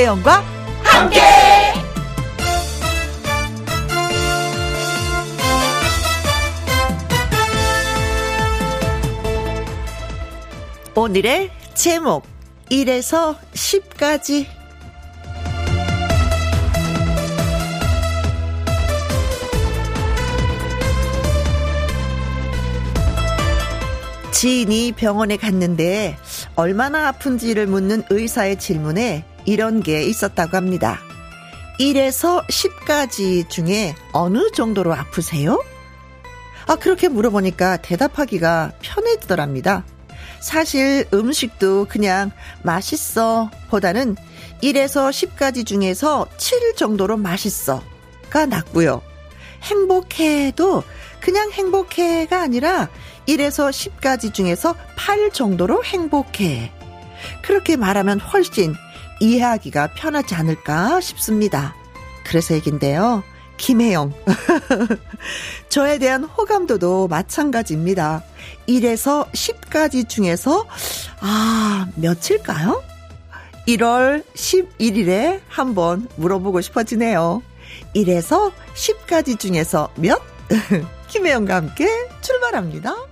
김혜영과 함께. 오늘의 제목 1에서 10까지 지인이 병원에 갔는데 얼마나 아픈지를 묻는 의사의 질문에 이런 게 있었다고 합니다. 1에서 10까지 중에 어느 정도로 아프세요? 아, 그렇게 물어보니까 대답하기가 편해지더랍니다. 사실 음식도 그냥 맛있어 보다는 1에서 10까지 중에서 7 정도로 맛있어가 낫고요. 행복해도 그냥 행복해가 아니라 1에서 10까지 중에서 8 정도로 행복해. 그렇게 말하면 훨씬 이해하기가 편하지 않을까 싶습니다. 그래서 얘긴데요. 김혜영. 저에 대한 호감도도 마찬가지입니다. 1에서 10까지 중에서, 아, 며칠까요? 1월 11일에 한번 물어보고 싶어지네요. 1에서 10까지 중에서 몇? 김혜영과 함께 출발합니다.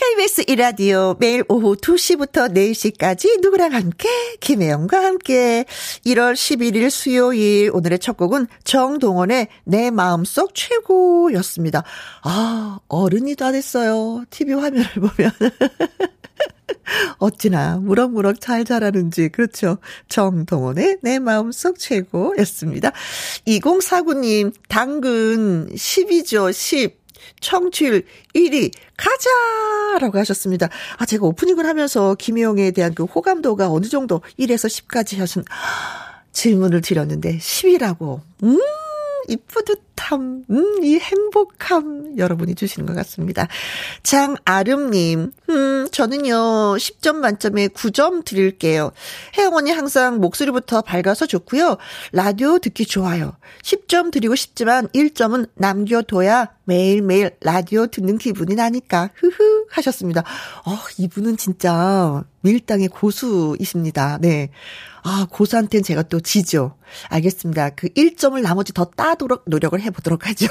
KBS 이라디오 매일 오후 2시부터 4시까지 누구랑 함께 김혜영과 함께 1월 11일 수요일 오늘의 첫 곡은 정동원의 내 마음속 최고였습니다. 아 어른이 다 됐어요. TV 화면을 보면 어찌나 무럭무럭 잘 자라는지 그렇죠. 정동원의 내 마음속 최고였습니다. 2049님 당근 10이죠 10 청취율 1위 가자 라고 하셨습니다. 아 제가 오프닝을 하면서 김혜영에 대한 그 호감도가 어느 정도 1에서 10까지 하신 질문을 드렸는데 10이라고. 음. 이 뿌듯 함, 음, 이 행복함 여러분이 주시는 것 같습니다. 장아름님, 음, 저는요 10점 만점에 9점 드릴게요. 혜영 언니 항상 목소리부터 밝아서 좋고요. 라디오 듣기 좋아요. 10점 드리고 싶지만 1점은 남겨둬야 매일매일 라디오 듣는 기분이 나니까 흐흐 하셨습니다. 어, 이분은 진짜 밀당의 고수이십니다. 네. 아, 고수한테는 제가 또 지죠. 알겠습니다. 그 1점을 나머지 더 따도록 노력을 해 보도록 하죠.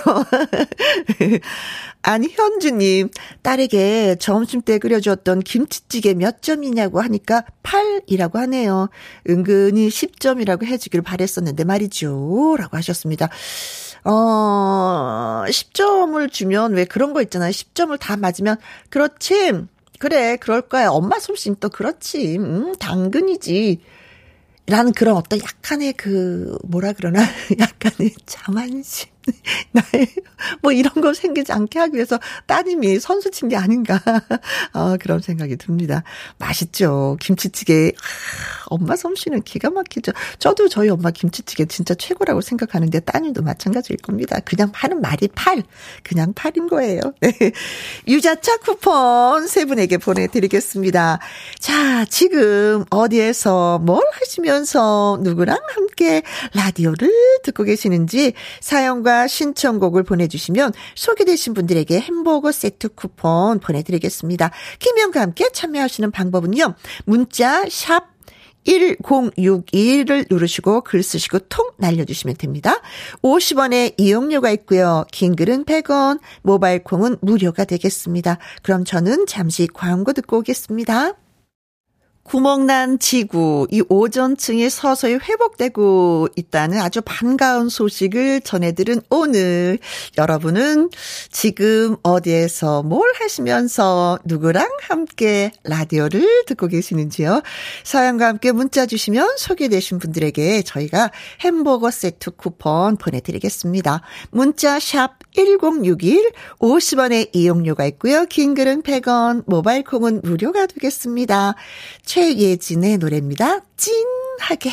아니, 현주님, 딸에게 점심 때 끓여주었던 김치찌개 몇 점이냐고 하니까 8이라고 하네요. 은근히 10점이라고 해주길 바랬었는데 말이죠. 라고 하셨습니다. 어, 10점을 주면 왜 그런 거 있잖아요. 10점을 다 맞으면, 그렇지. 그래, 그럴 거야. 엄마 솜씨는 또 그렇지. 음, 당근이지. 라는 그런 어떤 약간의 그, 뭐라 그러나, 약간의 자만심. 나의, 뭐 이런 거 생기지 않게 하기 위해서 따님이 선수 친 게 아닌가. 어, 그런 생각이 듭니다. 맛있죠. 김치찌개. 아, 엄마 솜씨는 기가 막히죠. 저도 저희 엄마 김치찌개 진짜 최고라고 생각하는데 따님도 마찬가지일 겁니다. 그냥 하는 말이 팔. 그냥 팔인 거예요. 네. 유자차 쿠폰 세 분에게 보내드리겠습니다. 자, 지금 어디에서 뭘 하시면서 누구랑 함께 라디오를 듣고 계시는지 사연과 신청곡을 보내주시면 소개되신 분들에게 햄버거 세트 쿠폰 보내드리겠습니다. 김영과 함께 참여하시는 방법은요. 문자 샵 1061을 누르시고 글 쓰시고 통 날려주시면 됩니다. 50원의 이용료가 있고요. 긴 글은 100원, 모바일 콩은 무료가 되겠습니다. 그럼 저는 잠시 광고 듣고 오겠습니다. 구멍난 지구, 이 오전층이 서서히 회복되고 있다는 아주 반가운 소식을 전해들은 오늘. 여러분은 지금 어디에서 뭘 하시면서 누구랑 함께 라디오를 듣고 계시는지요? 사연과 함께 문자 주시면 소개되신 분들에게 저희가 햄버거 세트 쿠폰 보내드리겠습니다. 문자 샵 1061, 50원의 이용료가 있고요. 긴 글은 100원, 모바일 콩은 무료가 되겠습니다. 최예진의 노래입니다. 찐하게.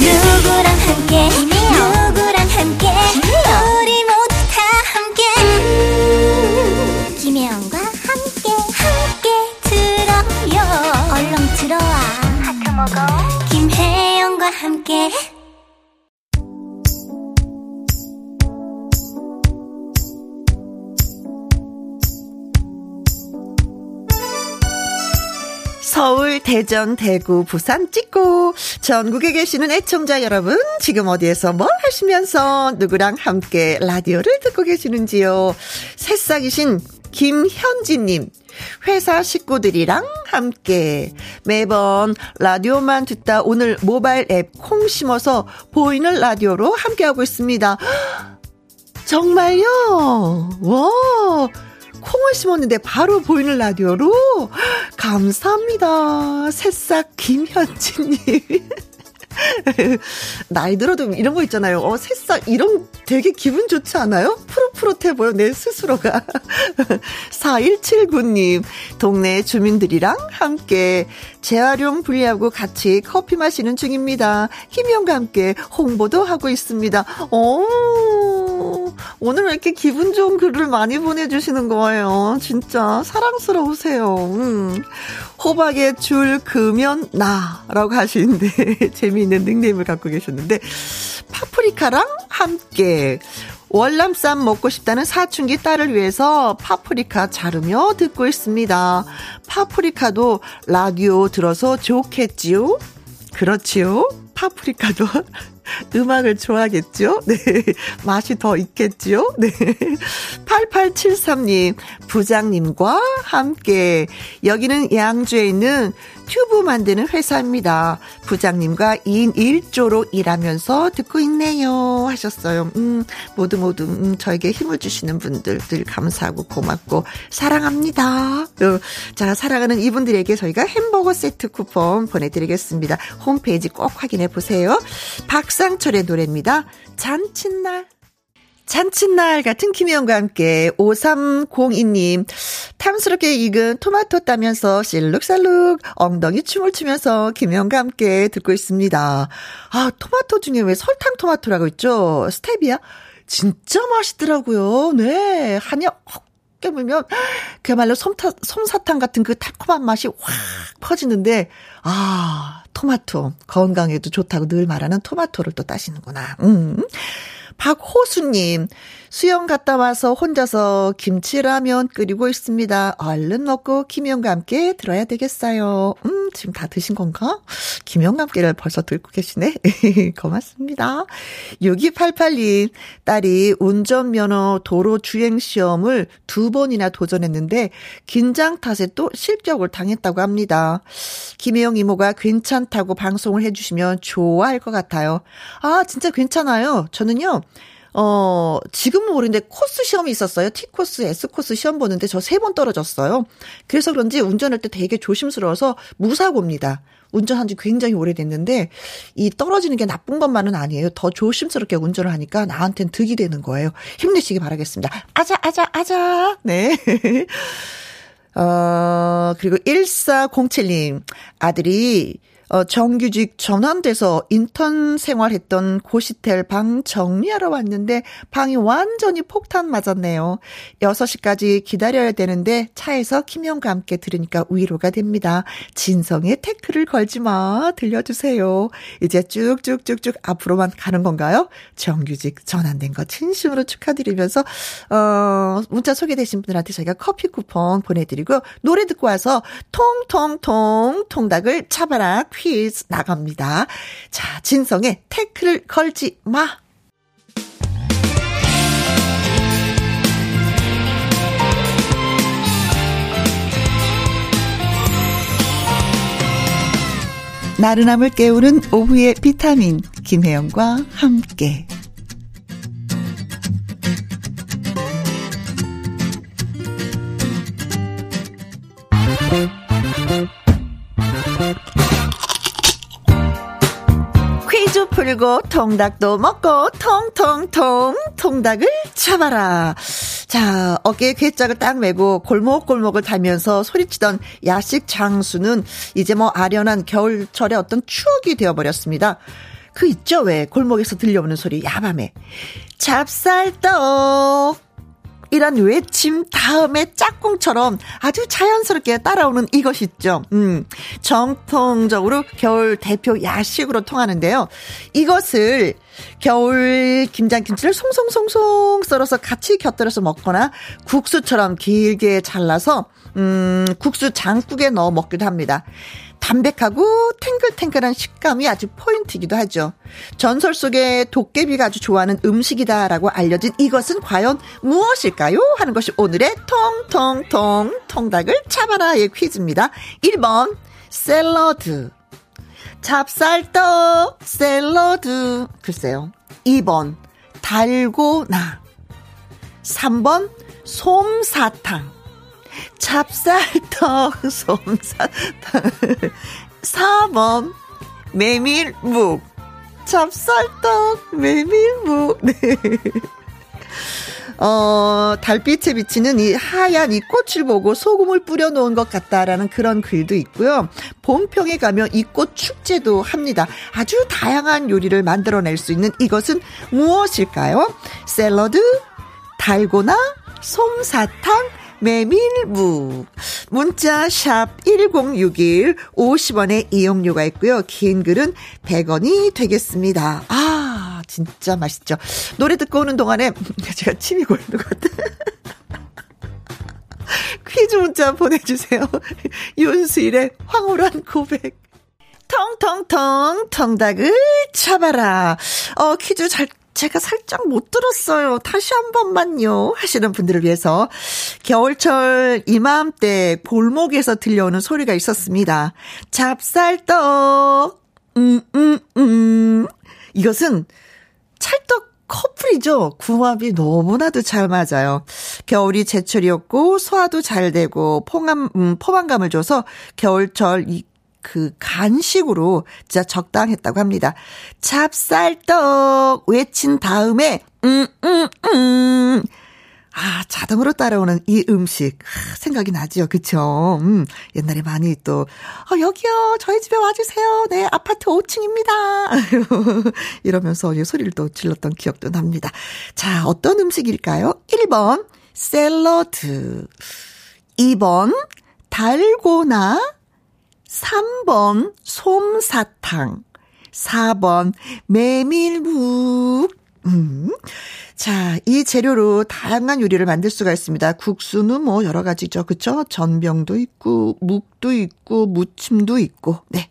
누구랑 함께? 누구랑 함께? 우리 모두 다 함께. 음, 김혜영과 함께 함께 들어요. 얼렁 들어와. 하트 먹어. 김혜영과 함께 서울, 대전, 대구, 부산 찍고 전국에 계시는 애청자 여러분 지금 어디에서 뭘 하시면서 누구랑 함께 라디오를 듣고 계시는지요. 새싹이신 김현지님 회사 식구들이랑 함께 매번 라디오만 듣다 오늘 모바일 앱 콩 심어서 보이는 라디오로 함께하고 있습니다. 정말요? 와, 콩을 심었는데 바로 보이는 라디오로? 감사합니다. 새싹 김현진님. 나이 들어도 이런 거 있잖아요. 어, 새싹, 이런 되게 기분 좋지 않아요? 푸릇푸릇해 보여, 내 스스로가. 4179님, 동네 주민들이랑 함께 재활용 분리하고 같이 커피 마시는 중입니다. 김영과 함께 홍보도 하고 있습니다. 오, 오늘 왜 이렇게 기분 좋은 글을 많이 보내주시는 거예요? 진짜 사랑스러우세요. 음. 호박에 줄 그면 나라고 하시는데 재미있는 닉네임을 갖고 계셨는데 파프리카랑 함께 월남쌈 먹고 싶다는 사춘기 딸을 위해서 파프리카 자르며 듣고 있습니다. 파프리카도 라디오 들어서 좋겠지요? 그렇지요? 파프리카도 음악을 좋아하겠죠? 네. 맛이 더 있겠죠? 네. 8873님, 부장님과 함께 여기는 양주에 있는 튜브 만드는 회사입니다. 부장님과 2인 1조로 일하면서 듣고 있네요. 하셨어요. 음, 모두 모두, 음, 저에게 힘을 주시는 분들 늘 감사하고 고맙고 사랑합니다. 어, 자, 사랑하는 이분들에게 저희가 햄버거 세트 쿠폰 보내드리겠습니다. 홈페이지 꼭 확인해 보세요. 박상철의 노래입니다. 잔칫날. 잔칫날 같은 김혜영과 함께 5302님 탐스럽게 익은 토마토 따면서 실룩살룩 엉덩이 춤을 추면서 김혜영과 함께 듣고 있습니다. 아 토마토 중에 왜 설탕 토마토라고 있죠? 스테비아 진짜 맛있더라고요. 네 한여 확 깨물면 그야말로 솜타, 솜사탕 같은 그 달콤한 맛이 확 퍼지는데 아 토마토 건강에도 좋다고 늘 말하는 토마토를 또 따시는구나. 음. 박호수님, 수영 갔다 와서 혼자서 김치라면 끓이고 있습니다. 얼른 먹고 김영과 함께 들어야 되겠어요. 음, 지금 다 드신 건가? 김영과 함께를 벌써 듣고 계시네. 고맙습니다. 6288님, 딸이 운전면허 도로 주행 시험을 두 번이나 도전했는데 긴장 탓에 또 실격을 당했다고 합니다. 김혜영 이모가 괜찮다고 방송을 해주시면 좋아할 것 같아요. 아, 진짜 괜찮아요. 저는요, 어, 지금은 모르는데 코스 시험이 있었어요. T코스, S코스 시험 보는데 저 세 번 떨어졌어요. 그래서 그런지 운전할 때 되게 조심스러워서 무사고입니다. 운전한 지 굉장히 오래됐는데 이 떨어지는 게 나쁜 것만은 아니에요. 더 조심스럽게 운전을 하니까 나한텐 득이 되는 거예요. 힘내시기 바라겠습니다. 아자 아자 아자. 네. 어, 그리고 1407님 아들이 어, 정규직 전환돼서 인턴 생활했던 고시텔 방 정리하러 왔는데 방이 완전히 폭탄 맞았네요. 6시까지 기다려야 되는데 차에서 김영과 함께 들으니까 위로가 됩니다. 진성의 태클을 걸지 마. 들려주세요. 이제 쭉쭉쭉쭉 앞으로만 가는 건가요? 정규직 전환된 거 진심으로 축하드리면서, 어, 문자 소개되신 분들한테 저희가 커피 쿠폰 보내드리고 노래 듣고 와서 통통통 통닭을 잡아라 퀴즈 나갑니다. 자, 진성의 태클을 걸지 마. 나른함을 깨우는 오후의 비타민 김혜영과 함께 풀고 통닭도 먹고 통통통 통닭을 잡아라. 자, 어깨에 괴짝을 딱 메고 골목골목을 달면서 소리치던 야식 장수는 이제 뭐 아련한 겨울철의 어떤 추억이 되어버렸습니다. 그 있죠 왜 골목에서 들려오는 소리 야밤에 찹쌀떡 이란 외침 다음에 짝꿍처럼 아주 자연스럽게 따라오는 이것 있죠. 음, 정통적으로 겨울 대표 야식으로 통하는데요. 이것을 겨울 김장김치를 송송송송 썰어서 같이 곁들여서 먹거나 국수처럼 길게 잘라서 음, 국수 장국에 넣어 먹기도 합니다. 담백하고 탱글탱글한 식감이 아주 포인트이기도 하죠. 전설 속에 도깨비가 아주 좋아하는 음식이다라고 알려진 이것은 과연 무엇일까요? 하는 것이 오늘의 통통통 통닭을 차바라의 퀴즈입니다. 1번 샐러드 찹쌀떡 샐러드 글쎄요. 2번 달고나 3번 솜사탕 찹쌀떡 솜사탕 4번 메밀묵 찹쌀떡 메밀묵 네. 어, 달빛에 비치는 이 하얀 이 꽃을 보고 소금을 뿌려 놓은 것 같다라는 그런 글도 있고요. 봉평에 가면 이 꽃 축제도 합니다. 아주 다양한 요리를 만들어낼 수 있는 이것은 무엇일까요? 샐러드, 달고나, 솜사탕, 메밀묵. 문자 샵 1061 50원의 이용료가 있고요. 긴 글은 100원이 되겠습니다. 아, 진짜 맛있죠. 노래 듣고 오는 동안에 제가 침이 고이는 것 같아. 퀴즈 문자 보내주세요. 윤수일의 황홀한 고백. 텅텅텅 텅닭을 잡아라. 어, 퀴즈 잘 제가 살짝 못 들었어요. 다시 한 번만요. 하시는 분들을 위해서 겨울철 이맘때 볼목에서 들려오는 소리가 있었습니다. 잡쌀떡. 음, 음, 음. 이것은 찰떡 커플이죠. 궁합이 너무나도 잘 맞아요. 겨울이 제철이었고 소화도 잘 되고 포감 음, 포만감을 줘서 겨울철 이 그 간식으로 진짜 적당했다고 합니다. 찹쌀떡 외친 다음에 음 음, 음. 아, 자동으로 따라오는 이 음식. 아, 생각이 나지요. 그쵸? 음, 옛날에 많이 또, 어, 여기요. 저희 집에 와주세요. 네, 아파트 5층입니다. 이러면서 이 소리를 또 질렀던 기억도 납니다. 자, 어떤 음식일까요? 1번, 샐러드. 2번, 달고나. 3번 솜사탕, 4번 메밀묵. 음. 자, 이 재료로 다양한 요리를 만들 수가 있습니다. 국수는 뭐 여러 가지죠. 그쵸? 전병도 있고, 묵도 있고, 무침도 있고. 네.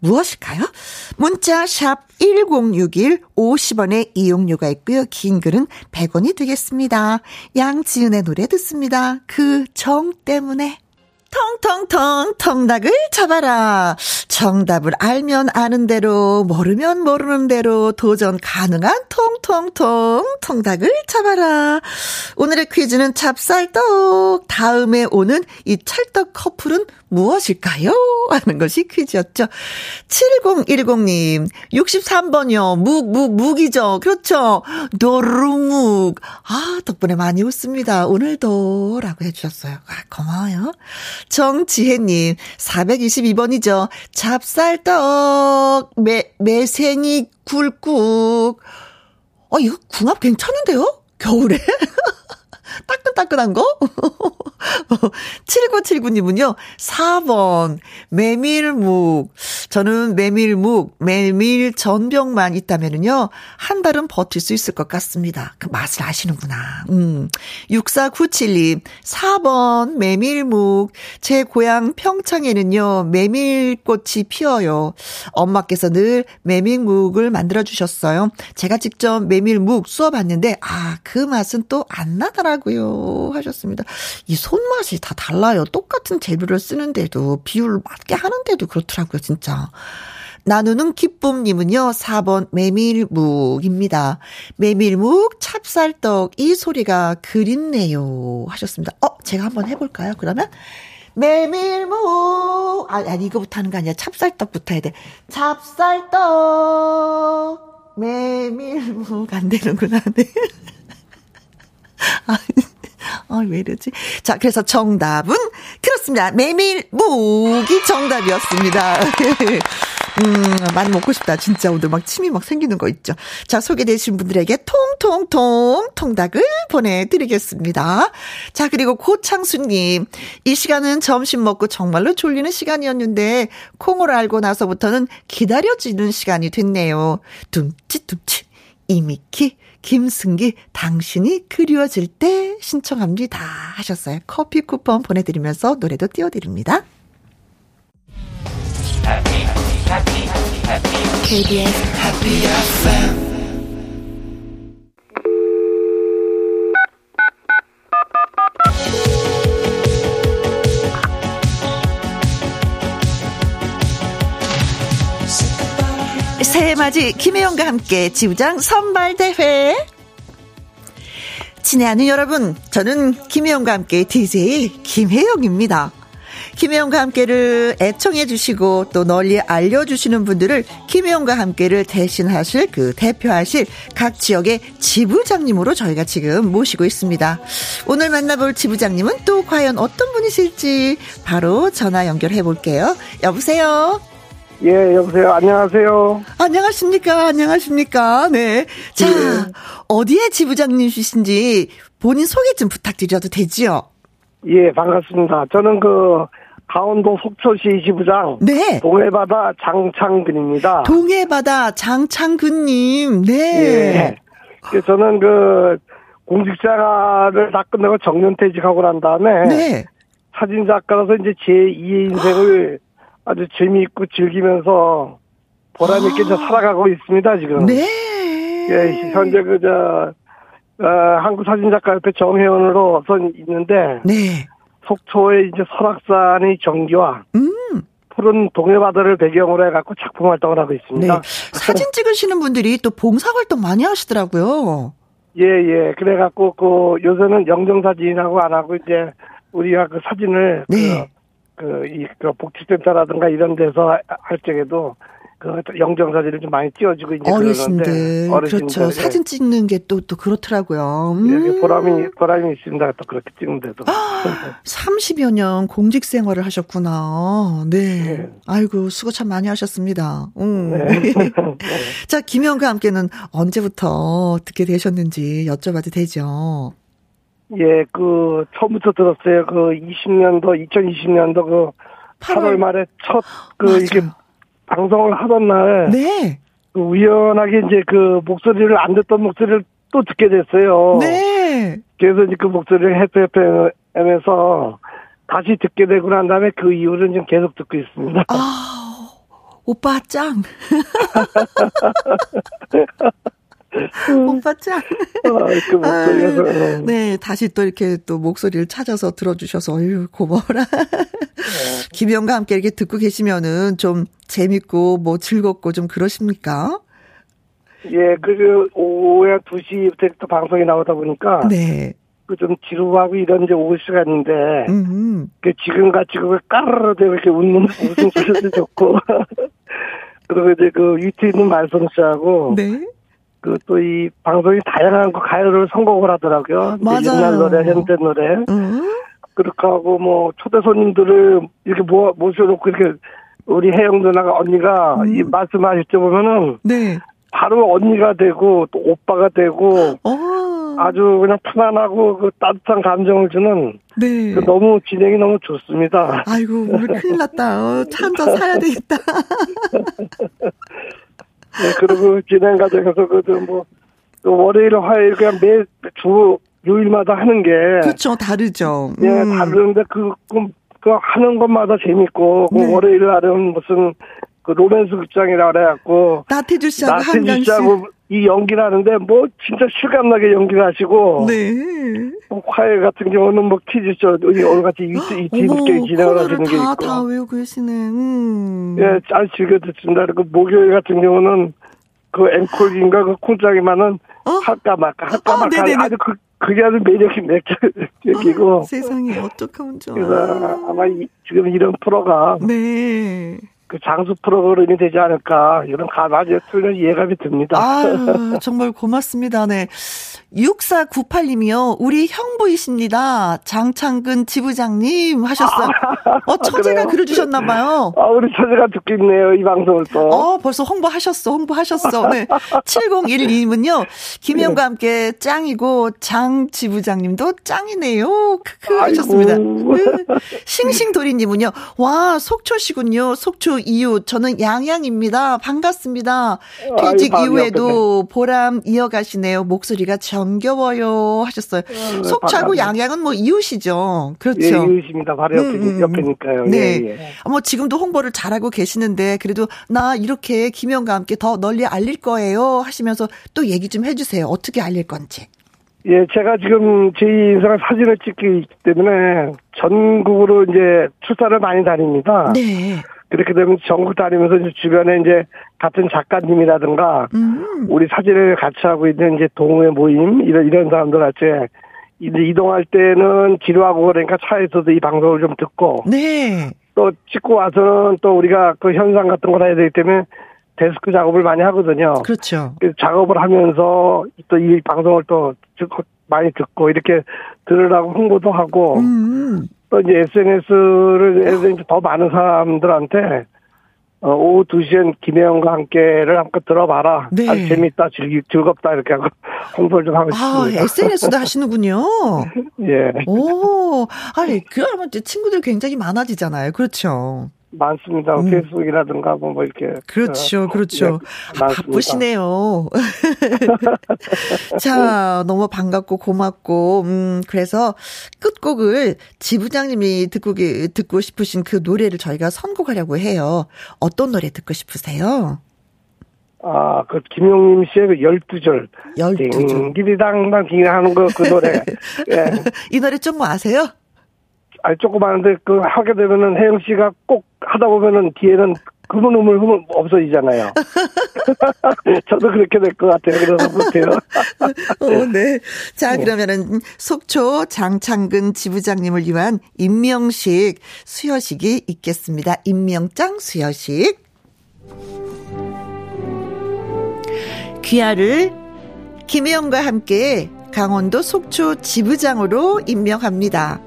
무엇일까요? 문자 샵 1061, 50원의 이용료가 있고요. 긴 글은 100원이 되겠습니다. 양지은의 노래 듣습니다. 그 정 때문에. 통통통 통닭을 잡아라. 정답을 알면 아는 대로 모르면 모르는 대로 도전 가능한 통통통 통닭을 잡아라. 오늘의 퀴즈는 찹쌀떡 다음에 오는 이 찰떡 커플은 무엇일까요? 하는 것이 퀴즈였죠. 7010님, 63번이요. 묵, 묵, 묵이죠. 그렇죠. 도루묵. 아, 덕분에 많이 웃습니다. 오늘도. 라고 해주셨어요. 아, 고마워요. 정지혜님, 422번이죠. 찹쌀떡, 매, 매생이 굴국. 어, 이거 궁합 괜찮은데요? 겨울에? 따끈따끈한 거? 7979님은요, 4번, 메밀묵. 저는 메밀묵, 메밀 전병만 있다면은요, 한 달은 버틸 수 있을 것 같습니다. 그 맛을 아시는구나. 음. 6497님, 4번, 메밀묵. 제 고향 평창에는요, 메밀꽃이 피어요. 엄마께서 늘 메밀묵을 만들어주셨어요. 제가 직접 메밀묵 쏘봤는데, 아, 그 맛은 또 안 나더라고요. 하셨습니다. 이 손맛이 다 달라요. 똑같은 재료를 쓰는데도 비율 맞게 하는데도 그렇더라고요, 진짜. 나누는 기쁨님은요, 4번 메밀묵입니다. 메밀묵, 찹쌀떡, 이 소리가 그립네요. 하셨습니다. 어, 제가 한번 해볼까요, 그러면? 메밀묵! 아, 아니, 이거부터 하는 거 아니야. 찹쌀떡부터 해야 돼. 찹쌀떡, 메밀묵. 안 되는구나, 네. 아, 아, 왜 이러지? 자, 그래서 정답은 그렇습니다. 메밀묵이 정답이었습니다. 음, 많이 먹고 싶다. 진짜 오늘 막 침이 막 생기는 거 있죠. 자, 소개되신 분들에게 통통통 통닭을 보내드리겠습니다. 자, 그리고 고창수님. 이 시간은 점심 먹고 정말로 졸리는 시간이었는데, 콩을 알고 나서부터는 기다려지는 시간이 됐네요. 둠칫둠칫. 이미키, 김승기, 당신이 그리워질 때 신청합니다. 하셨어요. 커피 쿠폰 보내드리면서 노래도 띄워드립니다. KBS Happy FM 새해 맞이 김혜영과 함께 지부장 선발대회 친애하는 여러분 저는 김혜영과 함께 DJ 김혜영입니다. 김혜영과 함께를 애청해 주시고 또 널리 알려주시는 분들을 김혜영과 함께를 대신하실 그 대표하실 각 지역의 지부장님으로 저희가 지금 모시고 있습니다. 오늘 만나볼 지부장님은 또 과연 어떤 분이실지 바로 전화 연결해 볼게요. 여보세요? 예, 여보세요. 안녕하세요. 안녕하십니까? 안녕하십니까? 네. 자, 예. 어디에 지부장님이신지 본인 소개 좀 부탁드려도 되지요? 예, 반갑습니다. 저는 그 강원도 속초시 지부장 네. 동해바다 장창근입니다. 동해바다 장창근님. 네. 예. 그 저는 그 공직자를 다 끝내고 정년퇴직하고 난 다음에 네. 사진 작가로서 이제 제 2의 인생을 아주 재미있고 즐기면서 보람 있게 아. 살아가고 있습니다 지금. 네. 예, 현재 그저 어, 한국 사진작가협회 정회원으로 선 있는데. 네. 속초의 이제 설악산의 전기와 음. 푸른 동해바다를 배경으로 해갖고 작품 활동을 하고 있습니다. 네. 사진 찍으시는 분들이 또 봉사 활동 많이 하시더라고요. 예, 예. 그래갖고, 그, 요새는 영정 사진이라고 안 하고, 이제, 우리가 그 사진을, 네. 그, 그, 이, 그 복지센터라든가 이런 데서 할 적에도 그 영정 사진을 좀 많이 띄워주고 이제 어르신들, 어르신들 그렇죠 예. 사진 찍는 게 또또 그렇더라고요. 예, 음. 보람이 보람이 있습니다. 또 그렇게 찍는데도. 30여 년 공직 생활을 하셨구나. 네. 네. 아이고 수고 참 많이 하셨습니다. 음. 네. 자 김영과 함께는 언제부터 듣게 되셨는지 여쭤봐도 되죠. 예, 그 처음부터 들었어요. 그 20년도 2020년도 그 8월, 8월 말에 첫 그 이게 방송을 하던 날. 네. 그 우연하게 이제 그 목소리를 안 듣던 목소리를 또 듣게 됐어요. 네. 그래서 이제 그 목소리를 해프FM에서 다시 듣게 되고 난 다음에 그 이후로는 지금 계속 듣고 있습니다. 아, 오빠 짱. 오빠 짱. 아, 그. 아, 네, 다시 또 이렇게 또 목소리를 찾아서 들어주셔서, 어휴, 고마워라. 네. 김영과 함께 이렇게 듣고 계시면은 좀 재밌고 뭐 즐겁고 좀 그러십니까? 예, 그, 오후에 2시부터 또 방송이 나오다 보니까. 네. 그좀 지루하고 이런 이제 오후 시간인데. 음. 그 지금 같이 그 까르르 되고 이렇게 웃는 웃음 소리도 좋고. 그리고 이제 그 위트 있는 말솜씨하고. 네. 그 또 이 방송이 다양한 그 가요를 선곡을 하더라고요. 맞아요. 옛날 노래, 현대 노래. 음. 그렇게 하고 뭐 초대 손님들을 이렇게 모아, 모셔놓고 이렇게 우리 혜영 누나가 언니가 음. 이 말씀하실 때 보면은 네. 바로 언니가 되고 또 오빠가 되고 어. 아주 그냥 편안하고 그 따뜻한 감정을 주는 네. 그 너무 진행이 너무 좋습니다. 아이고 오늘 큰일 났다. 어, 차한잔 사야 되겠다. 네, 그리고 진행 과정에서 그뭐 그 월요일 화요일 그냥 매주 요일마다 하는 게 그렇죠 다르죠. 예, 음. 다른데 그, 그, 그 하는 것마다 재밌고 그 네. 월요일 날은 무슨 그 로맨스 극장이라 그래갖고 나태주 씨하고 나태주 씨하고 이 연기를 하는데 뭐 진짜 실감나게 연기를 하시고 네. 뭐 화해 같은 경우는 뭐 퀴즈쇼 오늘 같이 이 뒤늦게 진행을 하시는 게 있고 다 외우고 계시네. 음. 예, 잘 즐겨 듣습니다. 그리고 목요일 같은 경우는 그 앵콜인가 그 콩짝이만은 어? 할까 말까 할까 아, 말까 아, 아주 그 그게 아주 매력이 매력이고. 어, 세상에 어떡하면 좋아. 그래서 아마 이, 지금 이런 프로가 네. 그 장수 프로그램이 되지 않을까 이런 가마지 틀린 예감이 듭니다. 아 정말 고맙습니다. 네. 6498님이요. 우리 형부이십니다. 장창근 지부장님 하셨어요. 어, 처제가 글을 주셨나봐요. 아, 우리 처제가 듣고 있네요. 이 방송을 또. 어, 벌써 홍보하셨어. 홍보하셨어. 네. 7012님은요. 김혜영과 함께 짱이고, 장 지부장님도 짱이네요. 크크 하셨습니다. 네. 싱싱도리님은요. 와, 속초시군요. 속초 이웃. 저는 양양입니다. 반갑습니다. 퇴직 이후에도 보람 이어가시네요. 목소리가 정 정겨워요 하셨어요. 네, 속차고 양양은 뭐 이웃이죠. 그렇죠. 예, 이웃입니다. 바로 옆에, 음, 음, 음. 옆에니까요. 네. 예, 예. 뭐 지금도 홍보를 잘하고 계시는데 그래도 나 이렇게 김영과 함께 더 널리 알릴 거예요 하시면서 또 얘기 좀 해주세요. 어떻게 알릴 건지. 예, 제가 지금 제 인생 사진을 찍기 때문에 전국으로 이제 출사를 많이 다닙니다. 네. 그렇게 되면 전국 다니면서 주변에 이제 같은 작가님이라든가 음. 우리 사진을 같이 하고 있는 이제 동호회 모임 이런 이런 사람들 같이 이제 이동할 때는 지루하고 그러니까 차에서도 이 방송을 좀 듣고 네. 또 찍고 와서는 또 우리가 그 현상 같은 걸 해야 되기 때문에 데스크 작업을 많이 하거든요. 그렇죠. 작업을 하면서 또 이 방송을 또 듣고 많이 듣고 이렇게 들으라고 홍보도 하고 음. 또 이제 SNS를 해서 이제 더 많은 사람들한테 어, 오후 2시엔 김혜영과 함께를 한번 들어봐라. 네. 아주 재밌다, 즐기, 즐겁다, 이렇게 하고 홍보를 좀 하고 아, 싶습니다. SNS도 하시는군요. 예. 오, 아니, 그러면 친구들 굉장히 많아지잖아요. 그렇죠. 많습니다. 음. 페이스북이라든가 뭐, 뭐 이렇게. 그렇죠, 어, 그렇죠. 네, 아, 바쁘시네요. 자, 너무 반갑고 고맙고, 음, 그래서 끝곡을 지부장님이 듣고, 듣고 싶으신 그 노래를 저희가 선곡하려고 해요. 어떤 노래 듣고 싶으세요? 아, 그, 김용림 씨의 그 12절. 12절. 기리당당 하는 거, 그 노래. 예. 이 노래 좀뭐 아세요? 아니, 조금 하는데, 그, 하게 되면은, 혜영 씨가 꼭 하다 보면은, 뒤에는 그분 음을 흐면 없어지잖아요. 저도 그렇게 될 것 같아요. 그래서 못해요. 어, 네. 자, 그러면은, 속초 장창근 지부장님을 위한 임명식 수여식이 있겠습니다. 임명장 수여식. 귀하를 김혜영과 함께 강원도 속초 지부장으로 임명합니다.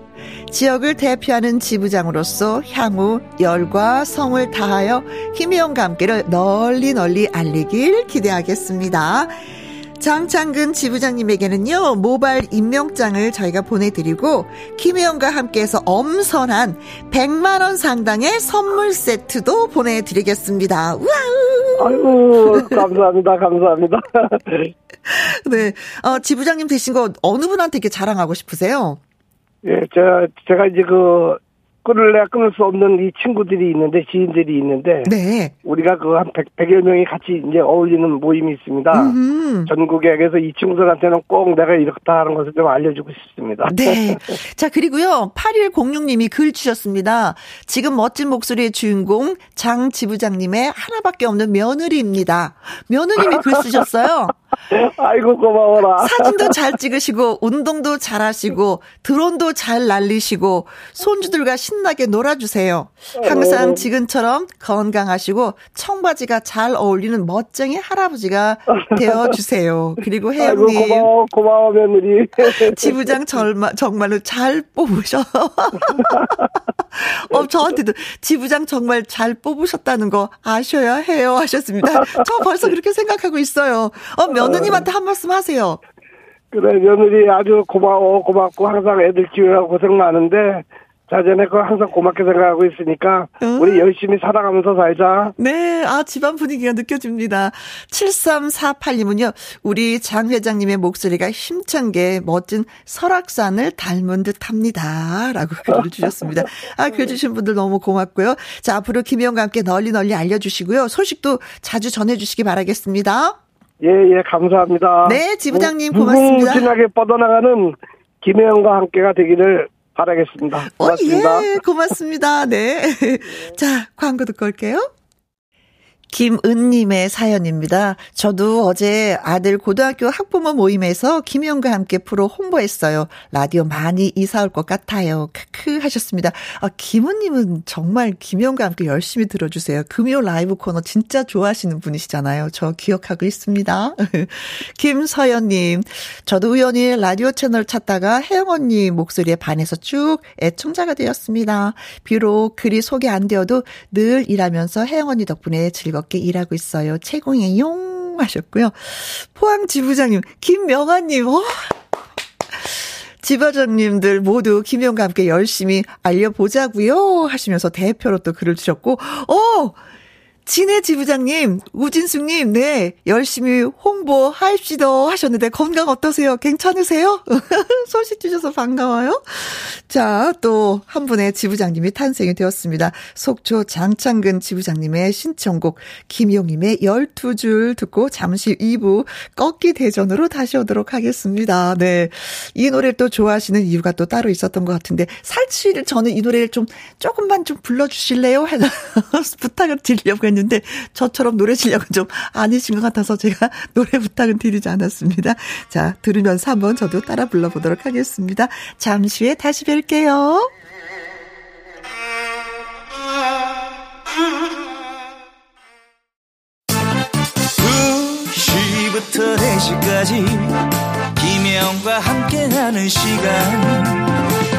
지역을 대표하는 지부장으로서 향후 열과 성을 다하여 김혜영과 함께를 널리 널리 알리길 기대하겠습니다. 장창근 지부장님에게는요, 모바일 임명장을 저희가 보내드리고, 김혜영과 함께해서 엄선한 100만원 상당의 선물 세트도 보내드리겠습니다. 우와! 아이고, 감사합니다, 감사합니다. 네. 어, 지부장님 되신 거 어느 분한테 이렇게 자랑하고 싶으세요? 예, 제가, 제가 이제 그, 끊을래야 끊을 수 없는 이 친구들이 있는데, 지인들이 있는데. 네. 우리가 그 한 100, 100여 명이 같이 이제 어울리는 모임이 있습니다. 음흠. 전국에. 그래서 이 친구들한테는 꼭 내가 이렇다 하는 것을 좀 알려주고 싶습니다. 네. 자, 그리고요. 8106님이 글 주셨습니다. 지금 멋진 목소리의 주인공 장 지부장님의 하나밖에 없는 며느리입니다. 며느님이 글 쓰셨어요. 아이고 고마워라. 사진도 잘 찍으시고 운동도 잘하시고 드론도 잘 날리시고 손주들과 신 나게 놀아주세요. 항상 어. 지금처럼 건강하시고 청바지가 잘 어울리는 멋쟁이 할아버지가 되어주세요. 그리고 혜영님 고마워 고마워 며느리. 지부장 정말 정말로 잘 뽑으셔. 어 저한테도 지부장 정말 잘 뽑으셨다는 거 아셔야 해요 하셨습니다. 저 벌써 그렇게 생각하고 있어요. 어 며느님한테 한 말씀 하세요. 그래, 며느리 아주 고마워, 고맙고, 항상 애들 키우느라고 고생 많은데, 자전에 그 항상 고맙게 생각하고 있으니까 음. 우리 열심히 살아가면서 살자. 네, 아 집안 분위기가 느껴집니다. 7348님은요. 우리 장 회장님의 목소리가 힘찬 게 멋진 설악산을 닮은 듯합니다 라고 글을 주셨습니다. 아, 글 주신 분들 너무 고맙고요. 자, 앞으로 김희영과 함께 널리 널리 알려 주시고요. 소식도 자주 전해 주시기 바라겠습니다. 예, 예, 감사합니다. 네, 지부장님 고맙습니다. 무궁무진하게 뻗어나가는 김혜영과 함께가 되기를 바라겠습니다. 고맙습니다. 어, 예, 고맙습니다. 네. 자, 광고 듣고 올게요. 김은님의 사연입니다. 저도 어제 아들 고등학교 학부모 모임에서 김혜영과 함께 프로 홍보했어요. 라디오 많이 이사 올 것 같아요. 크크 하셨습니다. 아, 김은님은 정말 김혜영과 함께 열심히 들어주세요. 금요 라이브 코너 진짜 좋아하시는 분이시잖아요. 저 기억하고 있습니다. 김서연님, 저도 우연히 라디오 채널 찾다가 혜영 언니 목소리에 반해서 쭉 애청자가 되었습니다. 비록 글이 소개 안 되어도 늘 일하면서 혜영 언니 덕분에 즐겁 즐겁게 일하고 있어요. 채공이용 하셨고요. 포항 지부장님, 김명아님, 와. 지부장님들 모두 김영과 함께 열심히 알려보자고요 하시면서 대표로 또 글을 주셨고, 어! 진해 지부장님, 우진숙님, 네, 열심히 홍보하십시다 하셨는데 건강 어떠세요? 괜찮으세요? 소식 주셔서 반가워요. 자, 또 한 분의 지부장님이 탄생이 되었습니다. 속초 장창근 지부장님의 신청곡 김용님의 12줄 듣고 잠시 2부 꺾기 대전으로 다시 오도록 하겠습니다. 네. 이 노래를 또 좋아하시는 이유가 또 따로 있었던 것 같은데 살치를 저는 이 노래를 좀 조금만 좀 불러주실래요? 부탁을 드리려고 했는데 저처럼 노래 실력은 좀 아니신 것 같아서 제가 노래 부탁은 드리지 않았습니다. 자, 들으면서 한번 저도 따라 불러보도록 하겠습니다. 잠시 후에 다시 뵐게요. 2시부터 4시까지 김혜영과 함께하는 시간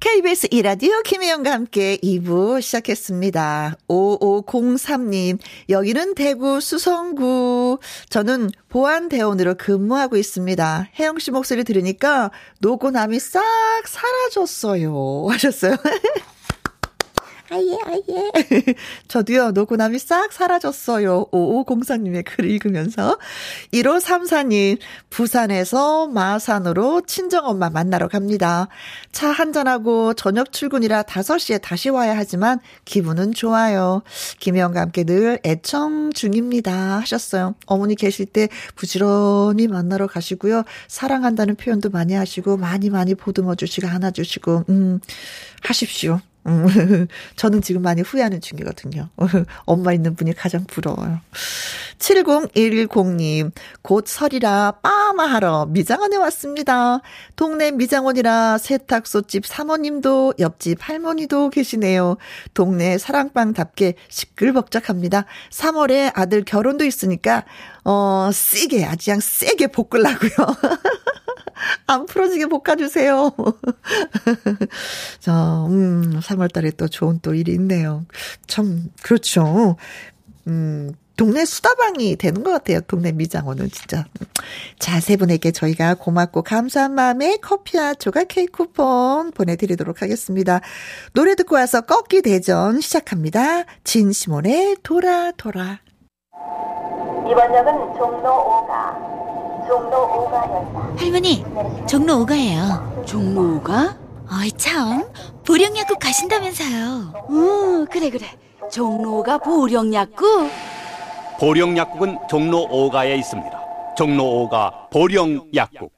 KBS 이라디오 김혜영과 함께 2부 시작했습니다. 5503님, 여기는 대구 수성구. 저는 보안대원으로 근무하고 있습니다. 혜영 씨 목소리 들으니까 노고남이 싹 사라졌어요. 하셨어요. 아예, 아예. 저도요, 노고남이 싹 사라졌어요. 5504님의 글을 읽으면서. 1534님, 부산에서 마산으로 친정엄마 만나러 갑니다. 차 한잔하고 저녁 출근이라 5시에 다시 와야 하지만 기분은 좋아요. 김혜영과 함께 늘 애청 중입니다. 하셨어요. 어머니 계실 때 부지런히 만나러 가시고요. 사랑한다는 표현도 많이 하시고, 많이 많이 보듬어 주시고, 안아 주시고, 음, 하십시오. 음, 저는 지금 많이 후회하는 중이거든요. 엄마 있는 분이 가장 부러워요. 7010님, 곧 설이라 빠마하러 미장원에 왔습니다. 동네 미장원이라 세탁소집 사모님도 옆집 할머니도 계시네요. 동네 사랑방답게 시끌벅적합니다. 3월에 아들 결혼도 있으니까, 어, 세게, 아주 그냥 세게 볶으려고요. 안 풀어지게 볶아주세요. 자, 음, 3월 달에 또 좋은 또 일이 있네요. 참, 그렇죠. 음, 동네 수다방이 되는 것 같아요. 동네 미장원은 진짜. 자, 세 분에게 저희가 고맙고 감사한 마음에 커피와 조각 케이크 쿠폰 보내드리도록 하겠습니다. 노래 듣고 와서 꺾기 대전 시작합니다. 진시몬의 돌아, 돌아. 이번 역은 종로 5가, 종로 5가였다. 할머니, 종로 5가예요. 종로 5가? 어이, 참. 보령약국 가신다면서요. 응, 그래, 그래. 종로 5가 보령약국? 보령약국은 종로 5가에 있습니다. 종로 5가 보령약국.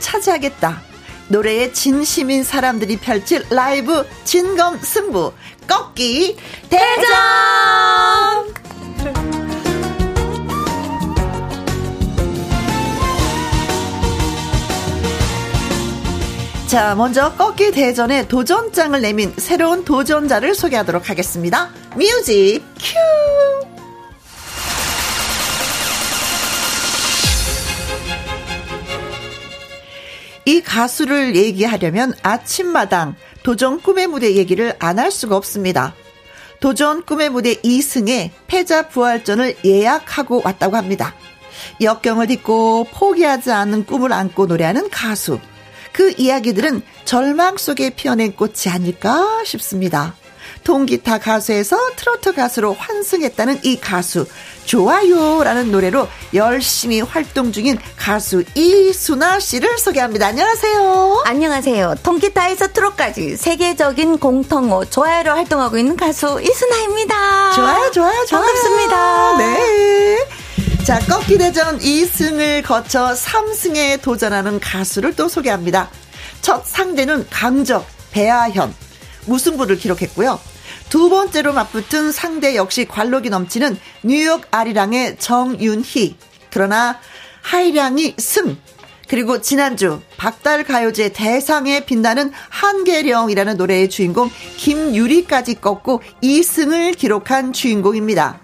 차지하겠다. 노래에 진심인 사람들이 펼칠 라이브 진검 승부 꺾기 대전! 자, 먼저 꺾기 대전에 도전장을 내민 새로운 도전자를 소개하도록 하겠습니다. 뮤직 큐! 이 가수를 얘기하려면 아침마당 도전 꿈의 무대 얘기를 안 할 수가 없습니다. 도전 꿈의 무대 2승에 패자 부활전을 예약하고 왔다고 합니다. 역경을 딛고 포기하지 않는 꿈을 안고 노래하는 가수. 그 이야기들은 절망 속에 피어낸 꽃이 아닐까 싶습니다. 통기타 가수에서 트로트 가수로 환승했다는 이 가수. 좋아요라는 노래로 열심히 활동 중인 가수 이순아 씨를 소개합니다. 안녕하세요. 안녕하세요. 통기타에서 트롯까지 세계적인 공통어 좋아요로 활동하고 있는 가수 이순아입니다. 좋아요, 좋아요, 좋아요. 반갑습니다. 네. 자, 꺾기 대전 2승을 거쳐 3승에 도전하는 가수를 또 소개합니다. 첫 상대는 강적, 배아현, 무승부를 기록했고요. 두 번째로 맞붙은 상대 역시 관록이 넘치는 뉴욕 아리랑의 정윤희. 그러나 하이량이 승. 그리고 지난주 박달 가요제 대상에 빛나는 한계령이라는 노래의 주인공 김유리까지 꺾고 2승을 기록한 주인공입니다.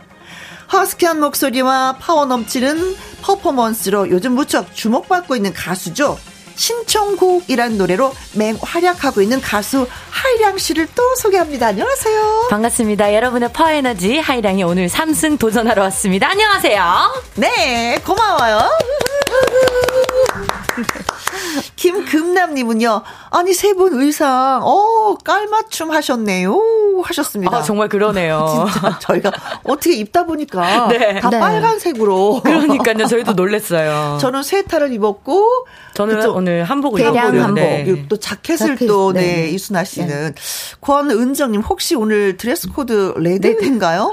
허스키한 목소리와 파워 넘치는 퍼포먼스로 요즘 무척 주목받고 있는 가수죠. 신청곡이라는 노래로 맹활약하고 있는 가수 하이량 씨를 또 소개합니다. 안녕하세요. 반갑습니다. 여러분의 파워에너지 하이량이 오늘 3승 도전하러 왔습니다. 안녕하세요. 네, 고마워요. 김금남님은요, 아니, 세 분 의상, 어, 깔맞춤 하셨네요. 하셨습니다. 아, 정말 그러네요. 진짜 저희가 어떻게 입다 보니까 네. 다 네. 빨간색으로. 그러니까요, 저희도 놀랬어요. 저는 세타를 입었고, 저는 오늘 한복을 입고 한복. 네. 또 자켓을 자켓, 또, 네, 네 이순아 씨는. 네. 권은정님, 혹시 오늘 드레스 코드 red인가요?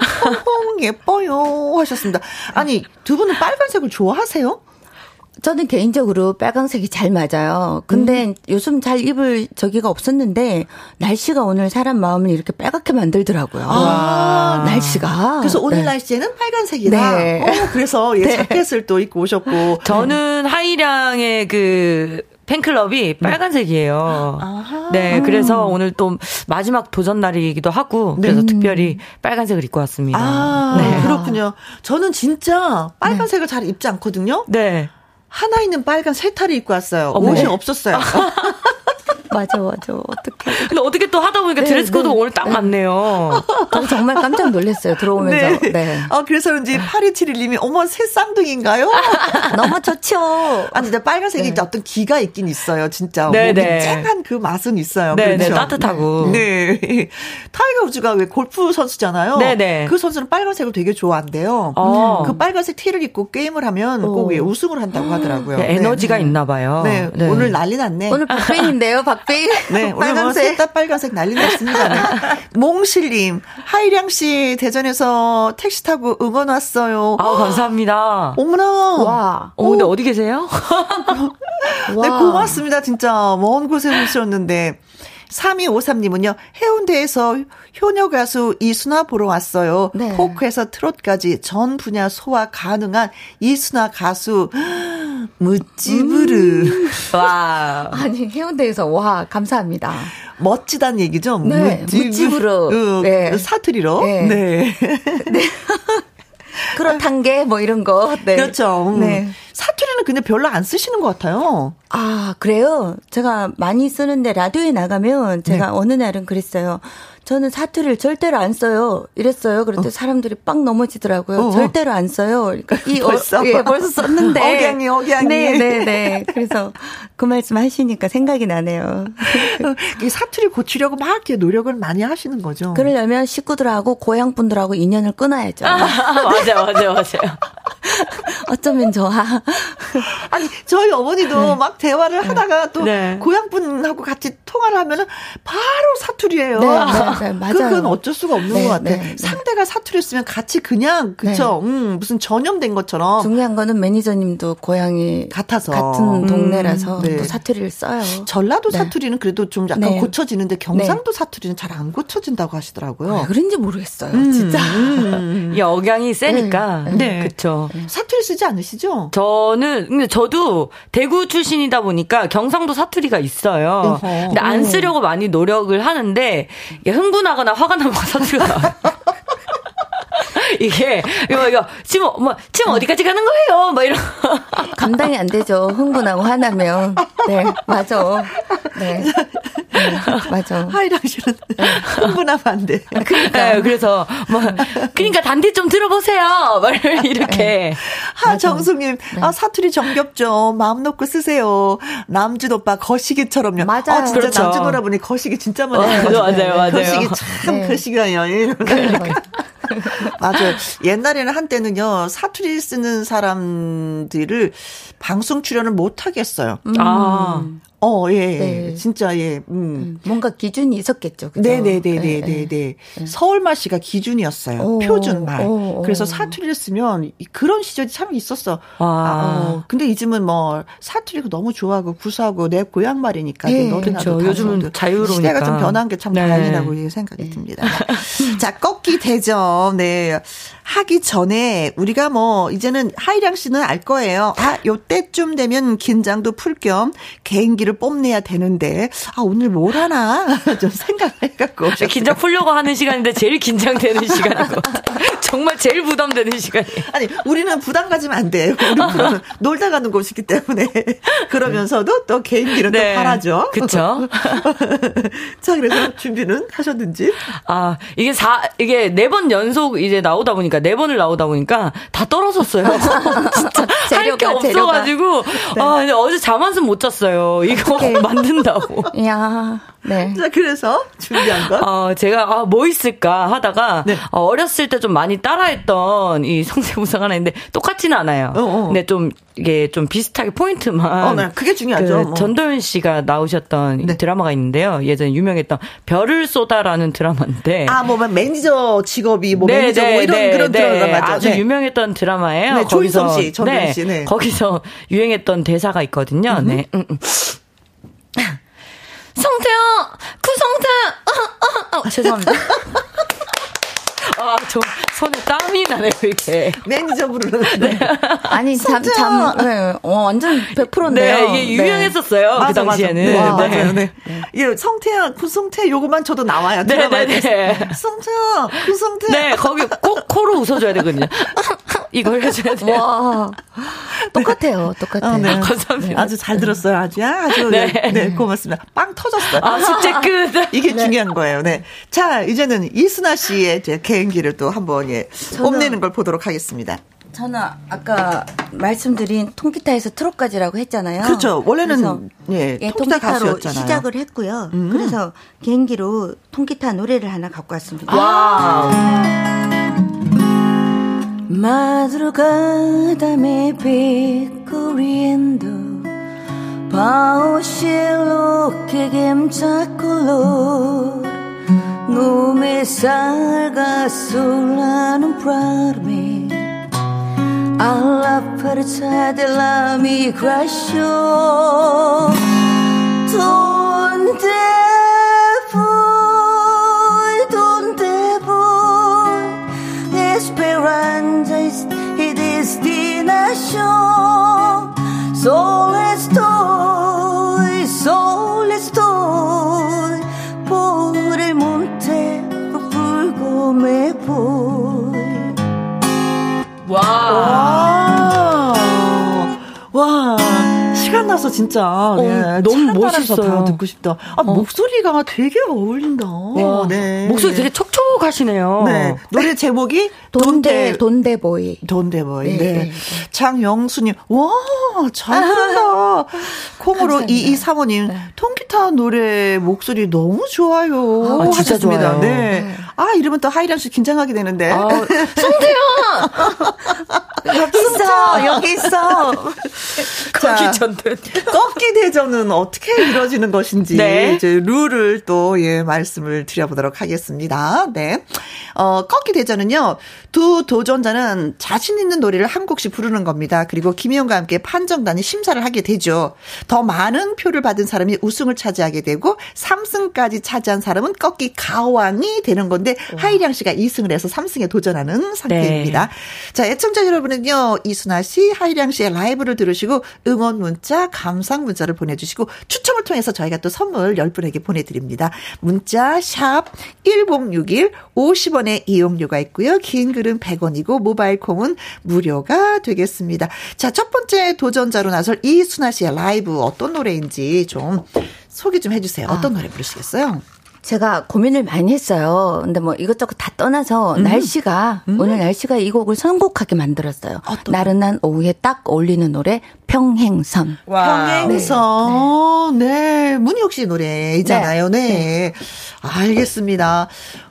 네. 예뻐요. 하셨습니다. 아니, 두 분은 빨간색을 좋아하세요? 저는 개인적으로 빨강색이 잘 맞아요. 근데 음. 요즘 잘 입을 저기가 없었는데 날씨가 오늘 사람 마음을 이렇게 빨갛게 만들더라고요. 아, 날씨가. 그래서 오늘 네. 날씨에는 빨간색이다. 네. 어, 그래서 예, 네. 자켓을 또 입고 오셨고. 저는 하이량의 그 팬클럽이 네. 빨간색이에요. 아하. 네, 그래서 오늘 또 마지막 도전 날이기도 하고 네. 그래서 특별히 빨간색을 입고 왔습니다. 아, 네. 그렇군요. 저는 진짜 빨간색을 잘 입지 않거든요. 네. 하나 있는 빨간 세타를 입고 왔어요. 어머. 옷이 없었어요. 맞아, 맞아. 어떻게. 근데 어떻게 또 하다 보니까 네, 드레스 코드 네. 오늘 딱 네. 맞네요. 저 정말 깜짝 놀랐어요. 들어오면서. 네. 네. 아, 그래서 그런지 8271님이 어머, 세 쌍둥이인가요? 너무 좋죠. 아, 진짜 빨간색이 네. 어떤 기가 있긴 있어요. 진짜. 네네. 쨍한 그 맛은 있어요. 네, 그렇죠? 따뜻하고. 네. 타이거 우즈가 왜 골프 선수잖아요. 네 네. 그 선수는 빨간색을 되게 좋아한대요. 어. 그 빨간색 티를 입고 게임을 하면 꼭 어. 우승을 한다고 하더라고요. 에너지가 있나 봐요. 네. 오늘 난리 났네. 오늘 박빙인데요, 박 박빙. 네, 오늘 뭐 빨간색, 다 빨간색 난리 났습니다. 네. 몽실님, 하이량 씨 대전에서 택시 타고 응원 왔어요. 아 감사합니다. 어머나. 와. 어, 근데 어디 계세요? 네, 고맙습니다. 진짜 먼 곳에 오셨는데. 3253님은요, 해운대에서 효녀 가수 이순아 보러 왔어요. 네. 포크에서 트롯까지 전 분야 소화 가능한 이순아 가수. 무찌부르. 음. 와. 아니, 해운대에서, 와, 감사합니다. 멋지다는 얘기죠? 네, 무찌부르. 어, 네. 사투리로. 네. 네. 네. 그렇단 게 뭐 이런 거. 네. 그렇죠. 음. 네. 사투리는 근데 별로 안 쓰시는 것 같아요. 아, 그래요? 제가 많이 쓰는데 라디오에 나가면 제가 네. 어느 날은 그랬어요. 저는 사투리를 절대로 안 써요. 이랬어요. 그런데 어. 사람들이 빵 넘어지더라고요. 어. 절대로 안 써요. 그러니까 이 벌써 어, 예, 벌써 썼는데. 억양이 억양이. 네, 네, 네. 그래서 그 말씀 하시니까 생각이 나네요. 이 사투리 고치려고 막 이렇게 노력을 많이 하시는 거죠. 그러려면 식구들하고 고향 분들하고 인연을 끊어야죠. 아, 맞아요, 맞아요, 맞아요. 어쩌면 좋아. 아니 저희 어머니도 네. 막 대화를 하다가 또 네. 고향 분하고 같이 통화를 하면은 바로 사투리예요. 네, 네, 네 맞아요. 그건 어쩔 수가 없는 네, 것 같아. 네, 상대가 사투리였으면 같이 그냥 그쵸. 음, 무슨 전염된 것처럼. 중요한 거는 매니저님도 고향이 같아서 같은 동네라서 음, 또 사투리를 써요. 전라도 사투리는 그래도 좀 약간 고쳐지는데 경상도 사투리는 잘 안 고쳐진다고 하시더라고요. 왜 그런지 모르겠어요. 음, 진짜. 음. 이 억양이 세니까. 네. 그렇죠. 사투리 쓰지 않으시죠? 저는 근데 저도 대구 출신이다 보니까 경상도 사투리가 있어요. 어허. 근데 안 쓰려고 많이 노력을 하는데 흥분하거나 화가 나면 사투리가. 이게 이거 이거 지금 뭐 지금 어디까지 가는 거예요? 뭐 이런 감당이 안 되죠. 흥분하고 화나면 네 맞아. 네. 네, 맞아. 하이랑 씨는 네. 흥분하면 안 돼. 그러니까 네, 그래서 뭐 그러니까 단디 좀 들어보세요. 말 이렇게. 네. 하정숙님, 네. 아 사투리 정겹죠. 마음 놓고 쓰세요. 남준 오빠 거시기처럼요. 맞아요. 아, 진짜 그렇죠. 남준 오라보니 거시기 진짜 많이. 어, 맞아요, 맞아요. 거시기 참 네. 거시기가요. 그러니까. 맞아요. 옛날에는 한때는요, 사투리 쓰는 사람들을 방송 출연을 못 하겠어요. 음. 아. 어, 예, 네. 진짜, 예, 음. 음. 뭔가 기준이 있었겠죠. 그죠? 네네네네네. 네, 네, 네, 네. 서울말 씨가 기준이었어요. 오, 표준말. 오, 오. 그래서 사투리를 쓰면 그런 시절이 참 있었어. 아. 어, 근데 요즘은 뭐 사투리가 너무 좋아하고 구수하고 내 고향말이니까. 네, 그렇죠. 요즘은 자유로우니까. 시대가 좀 변한 게 참 다행이라고 생각이 듭니다. 자, 꺾기 대전. 네. 하기 전에 우리가 뭐 이제는 하이량 씨는 알 거예요. 아, 요때쯤 되면 긴장도 풀 겸 개인기를 뽐내야 되는데 아, 오늘 뭘 하나 좀 생각을 해 갖고 긴장 풀려고 하는 시간인데 제일 긴장되는 시간인 것 같아. 정말 제일 부담되는 시간이에요. 아니, 우리는 부담 가지면 안 돼요. 우리 프로는 놀다 가는 곳이기 때문에 그러면서도 또 개인기는 네. 또 바라죠. 그렇죠. 자, 그래서 준비는 하셨는지? 아, 이게 사 이게 네 번 연속 이제 나오다 보니까 네 번을 나오다 보니까 다 떨어졌어요. 진짜 할 게 없어가지고 네. 아 어제 잠 한숨 못 잤어요. 이거 만든다고. 야. 네. 자, 그래서 준비한 거? 어, 제가 아, 뭐 있을까 하다가 네. 어, 어렸을 때 좀 많이 따라했던 이 성대모사가 하나 있는데 똑같지는 않아요. 어, 어. 근데 좀 이게 좀 비슷하게 포인트만. 어, 네. 그게 중요하죠. 그 뭐. 전도연 씨가 나오셨던 네. 드라마가 있는데요. 예전에 유명했던 별을 쏘다라는 드라마인데. 아, 뭐 매니저 직업이 뭐 네, 매니저 뭐 네, 이런 네, 그런 네. 드라마죠. 아주 유명했던 드라마예요. 네, 조인성 씨, 전도연 씨. 네. 거기서 유행했던 대사가 있거든요. 음. 네. 음, 음. 성태야, 구성태, 어, 어, 어. 죄송합니다. 아, 저 손에 땀이 나네요, 이렇게. 매니저 부르는. 네. 아니, 잠, 잠, 네. 어, 완전 100%인데요. 네, 이게 유명했었어요, 네. 그 맞아, 당시에는. 맞아. 네, 맞아요, 네. 네. 예, 성태야, 구성태, 요거만 저도 나와요. 네, 네, 네. 성태야, 구성태. 네, 거기 꼭 코로 웃어줘야 되거든요. 이걸 해줘야 돼요. 와. 똑같아요, 똑같아요. 어, 네. 감사합니다. 아주 잘 들었어요, 아주. 아주. 네. 네, 고맙습니다. 빵 터졌어요. 아, 숙제 끝. 이게 중요한 거예요, 네. 자, 이제는 이순아 씨의 제 개인기를 또 한번, 예, 뽐내는 걸 보도록 하겠습니다. 저는 아까 말씀드린 통기타에서 트롯까지라고 했잖아요. 그렇죠. 원래는 예, 예 통기타 가수였잖아요. 시작을 했고요. 음. 그래서 개인기로 통기타 노래를 하나 갖고 왔습니다. 와. Madrugada me pico riendo, Paulo che gemcia color non mi salga sola non provarmi alla percia della migrazione donde 와. 와. 시간 나서 진짜 어, 네, 너무 멋있어요. 다 듣고 싶다. 아, 목소리가 되게 어울린다. 와, 네. 목소리 되게 촉촉하시네요. 네. 노래 제목이 돈데 돈데보이 돈데보이. 네. 네, 네. 장영수님, 와, 잘 부른다. 콩으로 감사합니다. 이이 사모님, 통기타 노래 목소리 너무 좋아요. 아, 진짜 하셨습니다. 좋아요. 네. 아, 이러면 또 하이란 씨 긴장하게 되는데. 아, 여기 있어, 여기 있어. 거기 전대. 꺾기 대전은 어떻게 이루어지는 것인지 네. 이제 룰을 또 예 말씀을 드려보도록 하겠습니다. 네, 어 꺾기 대전은요 두 도전자는 자신 있는 노래를 한 곡씩 부르는 겁니다. 그리고 김희영과 함께 판정단이 심사를 하게 되죠. 더 많은 표를 받은 사람이 우승을 차지하게 되고 3승까지 차지한 사람은 꺾기 가왕이 되는 건데 하이량 씨가 2승을 해서 3승에 도전하는 상태입니다. 자, 애청자 여러분은요, 이순아 씨, 하이량 씨의 라이브를 들으시고 응원 문자, 감상 문자를 보내주시고 추첨을 통해서 저희가 또 선물 10분에게 보내드립니다. 문자, 샵, 1061, 50원의 이용료가 있고요. 긴 글은 100원이고 모바일 콩은 무료가 되겠습니다. 자, 첫 번째 도전자로 나설 이순아 씨의 라이브 어떤 노래인지 좀 소개 좀 해주세요. 어떤 노래 부르시겠어요? 제가 고민을 많이 했어요. 근데 뭐 이것저것 다 떠나서 음. 날씨가 오늘 날씨가 이 곡을 선곡하게 만들었어요. 나른한 오후에 딱 어울리는 노래 평행선. 평행선. 네. 문희옥 씨 노래이잖아요. 네. 알겠습니다.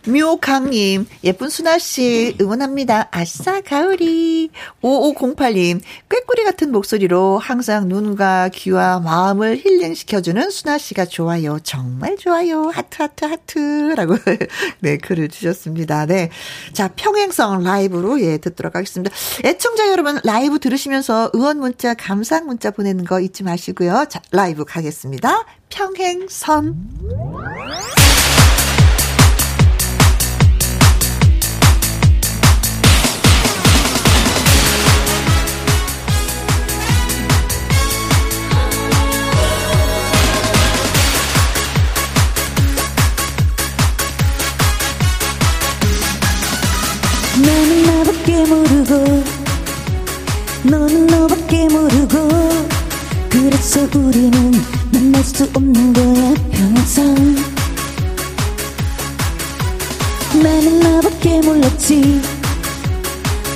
묘강님, 예쁜 순아씨, 응원합니다. 아싸, 가을이. 5508님, 꾀꼬리 같은 목소리로 항상 눈과 귀와 마음을 힐링시켜주는 순아씨가 좋아요. 정말 좋아요. 하트, 하트, 하트라고, 네, 글을 주셨습니다. 네. 자, 평행선 라이브로, 예, 듣도록 하겠습니다. 애청자 여러분, 라이브 들으시면서 응원 문자, 감상 문자 보내는 거 잊지 마시고요. 자, 라이브 가겠습니다. 평행선. 수 없는 거야 평생 나는 나밖에 몰랐지.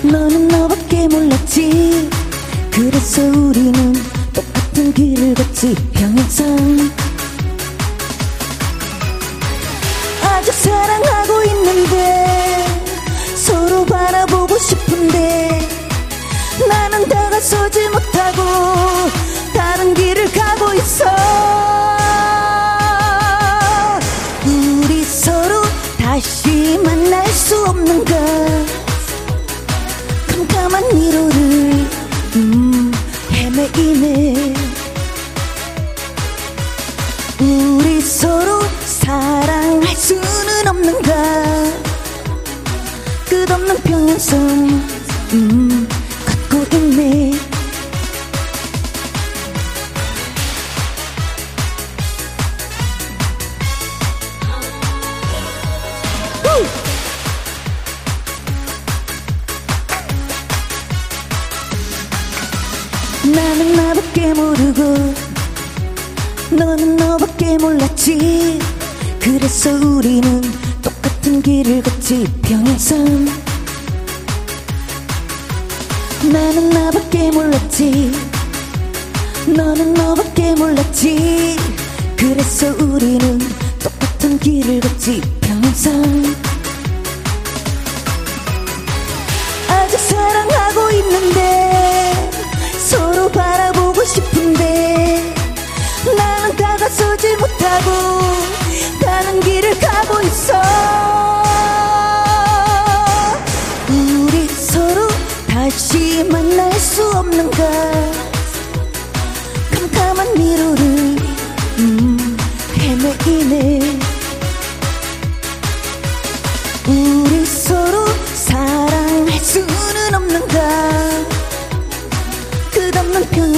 너는 너밖에 몰랐지. 그래서 우리는 똑같은 길을 걷지 평생 아직 사랑하고 있는데 서로 바라보고 싶은데 나는 다가서지 못하고 다른 길을 가고 있어. 우리 서로 다시 만날 수 없는가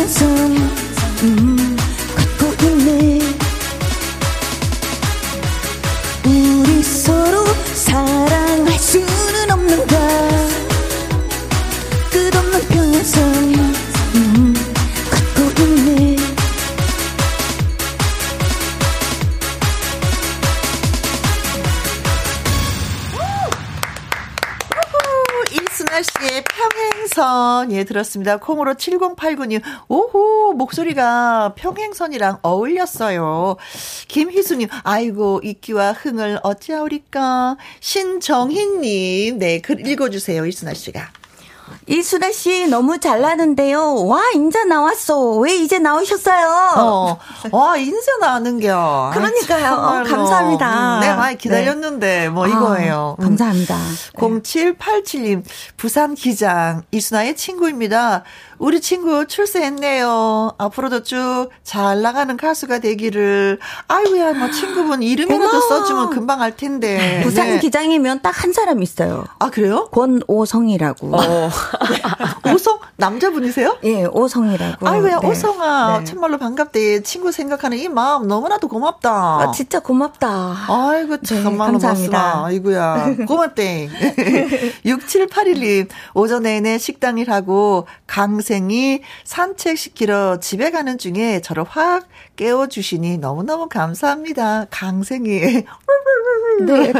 sun 1번, 예, 들었습니다. 콩으로 7089님, 오호, 목소리가 평행선이랑 어울렸어요. 김희수님, 아이고, 이끼와 흥을 어찌하오리까. 신정희님, 네, 글 읽어주세요, 일순아 씨가. 이순아 씨 너무 잘나는데요. 와 인자 나왔어. 왜 이제 나오셨어요? 어, 와 인자 나는 겨. 그러니까요. 아, 감사합니다. 음, 네 많이 기다렸는데 네. 뭐 이거예요. 아, 감사합니다. 0787님 부산 기장 이순아의 친구입니다. 우리 친구 출세했네요. 앞으로도 쭉 잘 나가는 가수가 되기를. 아이고야, 뭐 친구분 이름이라도 써주면 금방 알 텐데. 부산 네. 기장이면 딱 한 사람 있어요. 아 그래요? 권오성이라고. 어. 오성 남자분이세요? 예, 오성이라고. 아이고야, 네. 오성아, 네. 참말로 반갑대. 친구 생각하는 이 마음 너무나도 고맙다. 아, 진짜 고맙다. 아이고 네, 참말로 네, 감사합니다. 아이고야, 고맙대. 6781님 오전 내내 식당 일하고 강 동생이 산책시키러 집에 가는 중에 저를 확 깨워주시니 너무너무 감사합니다. 강생이. 네,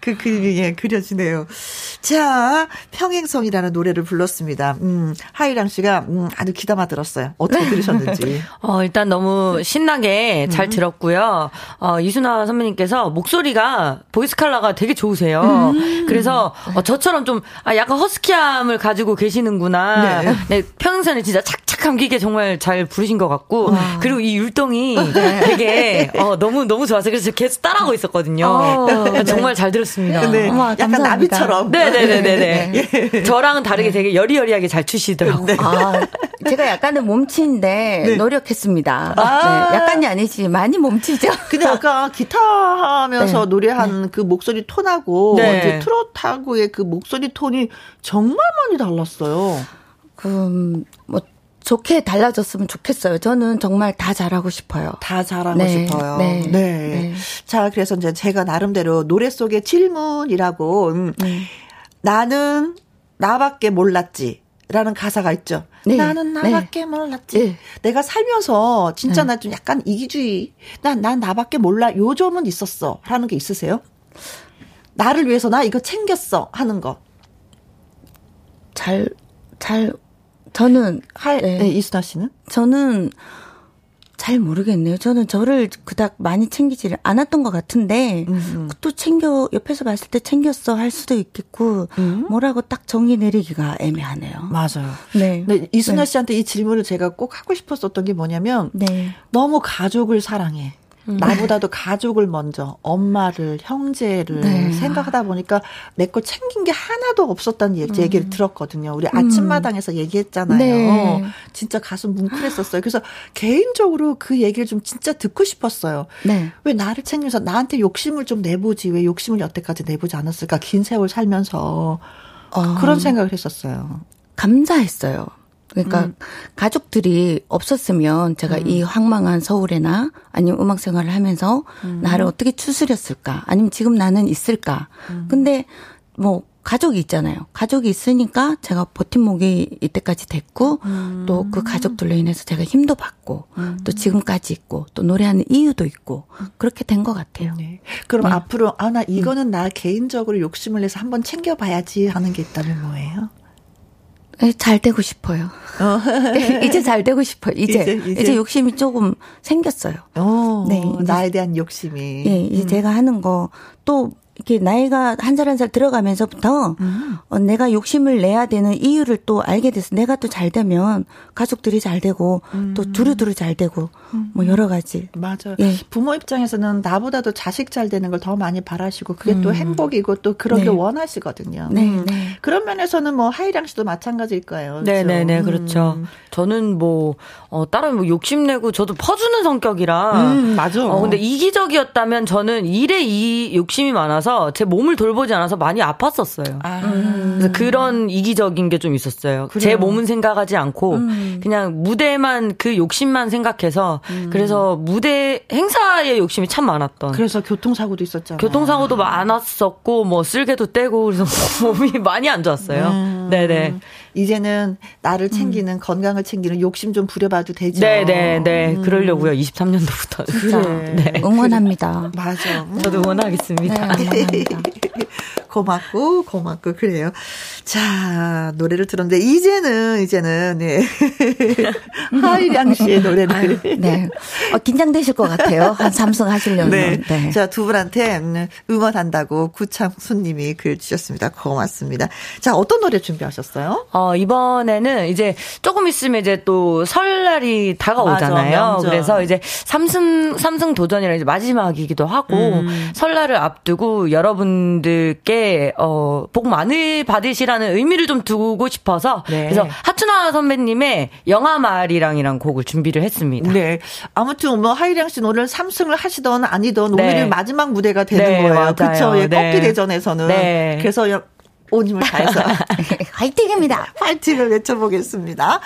그 그림이 예, 그려지네요. 자, 평행성이라는 노래를 불렀습니다. 음, 하이랑 씨가 음, 아주 기담아 들었어요. 어떻게 들으셨는지. 어, 일단 너무 신나게 잘 음. 들었고요. 어, 이순아 선배님께서 목소리가 보이스 칼라가 되게 좋으세요. 음. 그래서 어, 저처럼 좀 아, 약간 허스키함을 가지고 계시는구나. 네. 네, 평행선을 진짜 착착 감기게 정말 잘 부르신 것 같고 와. 그리고 이 율동이 네. 되게 어, 너무 너무 좋아서 그래서 계속 따라하고 있었거든요. 어, 정말 잘 들었습니다. 네. 어머, 약간 나비처럼. 네네네네. 네. 저랑은 다르게 되게 여리여리하게 잘 추시더라고요. 네. 아, 제가 약간은 몸치인데 네. 노력했습니다. 아~ 네, 약간이 아니지 많이 몸치죠. 근데 아까 기타 하면서 네. 노래한 네. 그 목소리 톤하고 트로트하고의 그 목소리 톤이 정말 많이 달랐어요. 음, 뭐 좋게 달라졌으면 좋겠어요. 저는 정말 다 잘하고 싶어요. 다 잘하고 네, 싶어요. 네, 네. 네, 자, 그래서 이제 제가 나름대로 노래 속의 질문이라고 음, 네. 나는 나밖에 몰랐지. 라는 가사가 있죠. 네. 나는 네. 나밖에 몰랐지. 네. 내가 살면서 진짜 나 좀 약간 이기주의. 난, 난 나밖에 몰라. 요 점은 있었어. 하는 게 있으세요? 나를 위해서 나 이거 챙겼어. 하는 거. 잘, 잘 저는 할 네. 네, 이수나 씨는? 저는 잘 모르겠네요. 저는 저를 그닥 많이 챙기지를 않았던 것 같은데 음. 또 챙겨 옆에서 봤을 때 챙겼어 할 수도 있겠고 음. 뭐라고 딱 정의 내리기가 애매하네요. 맞아요. 네. 네 이순아 네. 씨한테 이 질문을 제가 꼭 하고 싶었었던 게 뭐냐면 네. 너무 가족을 사랑해. 음. 나보다도 가족을 먼저 엄마를 형제를 네. 생각하다 보니까 내걸 챙긴 게 하나도 없었다는 얘기, 음. 얘기를 들었거든요. 우리 아침마당에서 음. 얘기했잖아요. 네. 진짜 가슴 뭉클했었어요. 그래서 개인적으로 그 얘기를 좀 진짜 듣고 싶었어요. 네. 왜 나를 챙기면서 나한테 욕심을 좀 내보지 왜 욕심을 여태까지 내보지 않았을까 긴 세월 살면서 어. 그런 생각을 했었어요. 감사했어요. 그러니까 음. 가족들이 없었으면 제가 음. 이 황망한 서울에나 아니면 음악 생활을 하면서 음. 나를 어떻게 추스렸을까? 아니면 지금 나는 있을까? 음. 근데 뭐 가족이 있잖아요. 가족이 있으니까 제가 버팀목이 이때까지 됐고 음. 또그 가족들로 인해서 제가 힘도 받고 음. 또 지금까지 있고 또 노래하는 이유도 있고 그렇게 된 것 같아요. 네. 그럼 네. 앞으로 아 나 이거는 나 개인적으로 욕심을 내서 한번 챙겨봐야지 하는 게 있다면 뭐예요? 네, 잘 되고 싶어요. 어. 이제 잘 되고 싶어요. 이제, 이제, 이제. 이제 욕심이 조금 생겼어요. 어, 네, 나에 대한 욕심이. 예, 이제 음. 제가 하는 거 또 이렇게 나이가 한살 한 살 들어가면서부터 음. 어, 내가 욕심을 내야 되는 이유를 또 알게 돼서 내가 또 잘 되면 가족들이 잘 되고 음. 또 두루두루 잘 되고 음. 뭐 여러 가지. 맞아요. 예. 부모 입장에서는 나보다도 자식 잘 되는 걸 더 많이 바라시고 그게 또 음. 행복이고 또 그러길 네. 원하시거든요. 네, 음. 네. 그런 면에서는 뭐 하이랑 씨도 마찬가지일 거예요. 네, 네, 네, 그렇죠. 저는 뭐 어, 다른 뭐 욕심내고 저도 퍼주는 성격이라. 맞아. 어, 근데 이기적이었다면 저는 일에 이 욕심이 많아서 않아서 제 몸을 돌보지 않아서 많이 아팠었어요. 아. 그래서 그런 이기적인 게 좀 있었어요. 그래요. 제 몸은 생각하지 않고 음. 그냥 무대만 그 욕심만 생각해서 음. 그래서 무대 행사의 욕심이 참 많았던. 그래서 교통사고도 있었잖아요. 교통사고도 많았었고 뭐 쓸개도 떼고 그래서 몸이 많이 안 좋았어요. 음. 네네. 이제는 나를 챙기는 음. 건강을 챙기는 욕심 좀 부려봐도 되죠. 네네네. 네. 음. 그러려고요. 23년도부터. 그래. 네. 응원합니다. 맞아. 저도 응원하겠습니다. 네, 응원합니다. 고맙고, 고맙고, 그래요. 자, 노래를 들었는데, 이제는, 이제는, 네. 하이량 씨의 노래를. 아유, 네. 어, 긴장되실 것 같아요. 한 삼성 하시려면. 네. 네. 자, 두 분한테 응원한다고 구창순 님이 글 주셨습니다. 고맙습니다. 자, 어떤 노래 준비하셨어요? 어, 이번에는 이제 조금 있으면 이제 또 설날이 다가오잖아요. 맞아, 그래서 이제 삼승, 삼승 도전이랑 이제 마지막이기도 하고, 음. 설날을 앞두고 여러분들께, 어, 복 많이 받으시라는 의미를 좀 두고 싶어서, 네. 그래서 하춘아 선배님의 영화 말이랑이랑 곡을 준비를 했습니다. 네. 아무튼 뭐 하이량 씨는 오늘 삼승을 하시던 아니던 네. 오늘이 마지막 무대가 되는 네, 거예요. 그렇죠. 예, 네. 꺾기 대전에서는. 네. 그래서 온 힘을 다해서 화이팅입니다. 화이팅을 외쳐보겠습니다.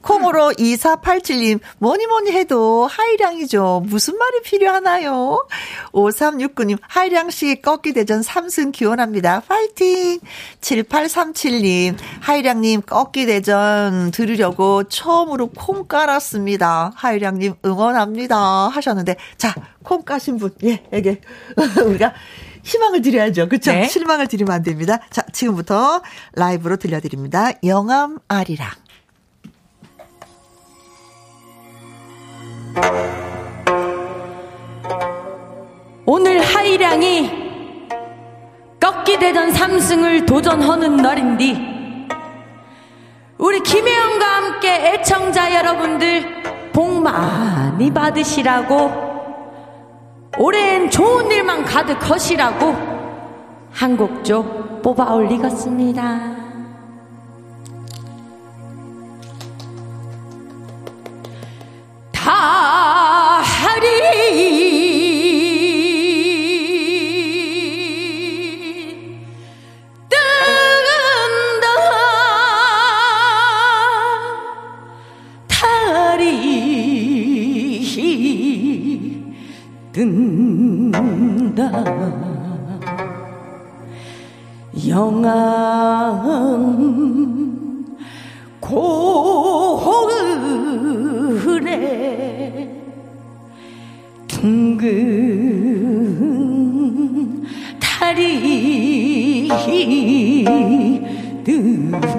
콩으로 2487님, 뭐니 뭐니 해도 하이량이죠. 무슨 말이 필요하나요? 5369님, 하이량씨 꺾기 대전 3승 기원합니다. 파이팅! 7837님, 하이량님 꺾기 대전 들으려고 처음으로 콩 깔았습니다. 하이량님 응원합니다. 하셨는데, 자, 콩 까신 분, 예, 에게. 우리가 희망을 드려야죠. 그렇죠? 네. 실망을 드리면 안 됩니다. 자, 지금부터 라이브로 들려드립니다. 영암 아리랑. 오늘 하이량이 꺾기 대전 3승을 도전하는 날인디 우리 김혜영과 함께 애청자 여러분들 복 많이 받으시라고 올해엔 좋은 일만 가득하시라고 한 곡 좀 뽑아 올리겠습니다. 다리 뜬다 영암 고을에 둥근 달이 뜬다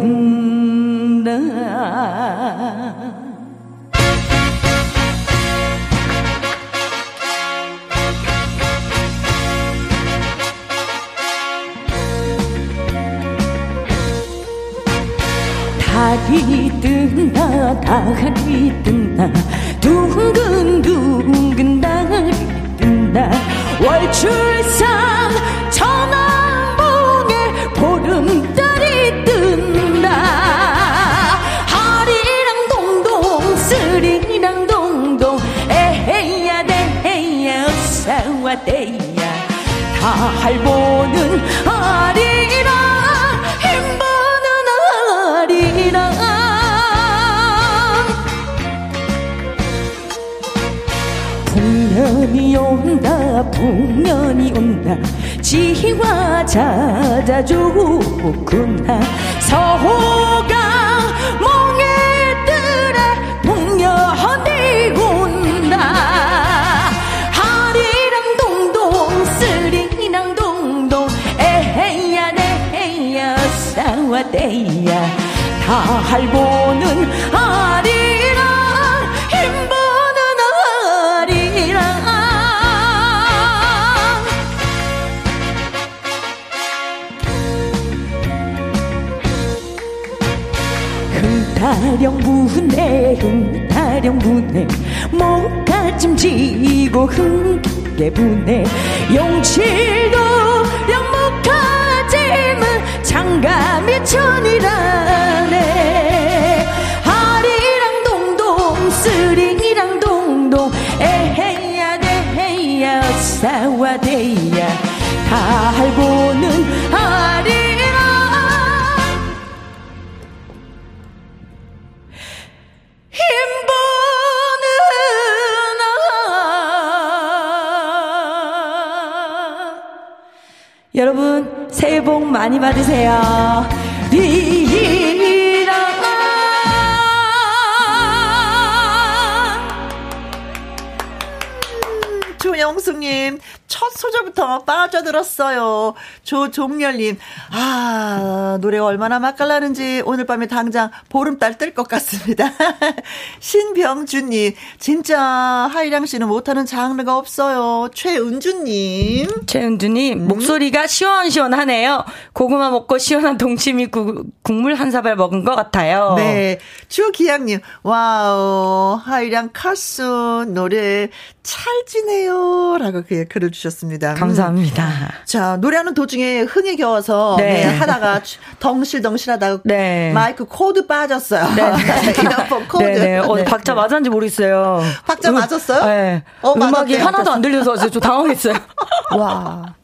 다 달이 뜬다. 둥근둥근 달이 뜬다. 월출산 천왕봉에 보름달이 뜬다. 하리랑 동동 쓰리랑 동동 에헤야 대헤야 어사와 대야. 달 보는 하리랑 풍년이 온다 풍년이 온다. 지화 찾아주구나. 서호가 몽에들의 풍년이 온다. 하리랑 동동 쓰리랑 동동. 에헤야 네헤야 싸와대야. 달 보는 타령분해 흥타령분해 몸가짐 지고 흥게 분해 용칠도 영목가짐은 장감이 천이라네. 하리랑 동동 쓰링이랑 동동. 에헤야 대헤야 싸와대야. 다 알고는 많이 받으세요. 리라 조영숙님, 첫 소절부터 빠져들었어요. 조종렬님, 아, 노래가 얼마나 맛깔나는지 오늘 밤에 당장 보름달 뜰 것 같습니다. 신병주님, 진짜 하이량 씨는 못하는 장르가 없어요. 최은주님. 최은주님, 음. 목소리가 시원시원하네요. 고구마 먹고 시원한 동치미 국, 국물 한 사발 먹은 것 같아요. 네. 주기양님, 와우, 하이량 가수님 노래 찰지네요. 라고 그 글을 주셨습니다. 음. 감사합니다. 음. 자, 노래하는 도중에 흥에 겨워서 네. 네, 하다가 덩실덩실 하다가 네. 마이크 코드 빠졌어요. 네. 이어폰 코드. 네, 네. 어, 박자 맞았는지 모르겠어요. 박자 음, 맞았어요? 네. 어, 음악이 하나도 안 들려서 좀 당황했어요. 와.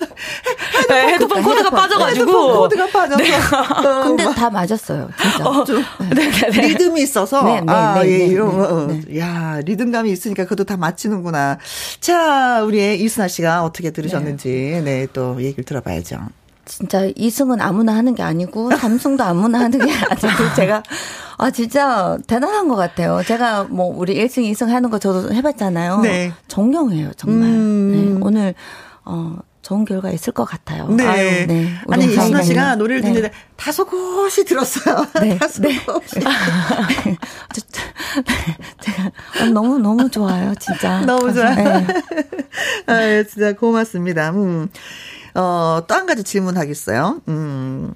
헤드폰, 네, 헤드폰 코드가 빠져가지고. 헤드폰 코드가 빠져서. 네. 어, 근데 다 맞았어요. 진짜. 어, 좀, 네, 네, 네. 리듬이 있어서. 네, 네, 아, 네, 예, 이런, 네, 야, 리듬감이 있으니까 그것도 다 맞히는구나. 자, 우리 이순아 씨가 어떻게 들으셨는지, 네, 또 얘기를 들어봐야죠. 진짜 이승은 아무나 하는 게 아니고 삼승도 아무나 하는 게 아니고 제가 아 진짜 대단한 것 같아요. 제가 뭐 우리 1승, 2승 하는 거 저도 해봤잖아요. 네. 정령이에요 정말. 음. 네. 오늘 어 좋은 결과 있을 것 같아요. 네. 아유, 네. 아니 이순아 씨가 노래를 네. 듣는데 다소 곳이 들었어요. 네. 다소곳이. 네. 제가 너무 너무 좋아요, 진짜. 너무 좋아요. 네. 아, 진짜 고맙습니다. 음. 어, 또 한 가지 질문하겠어요. 음.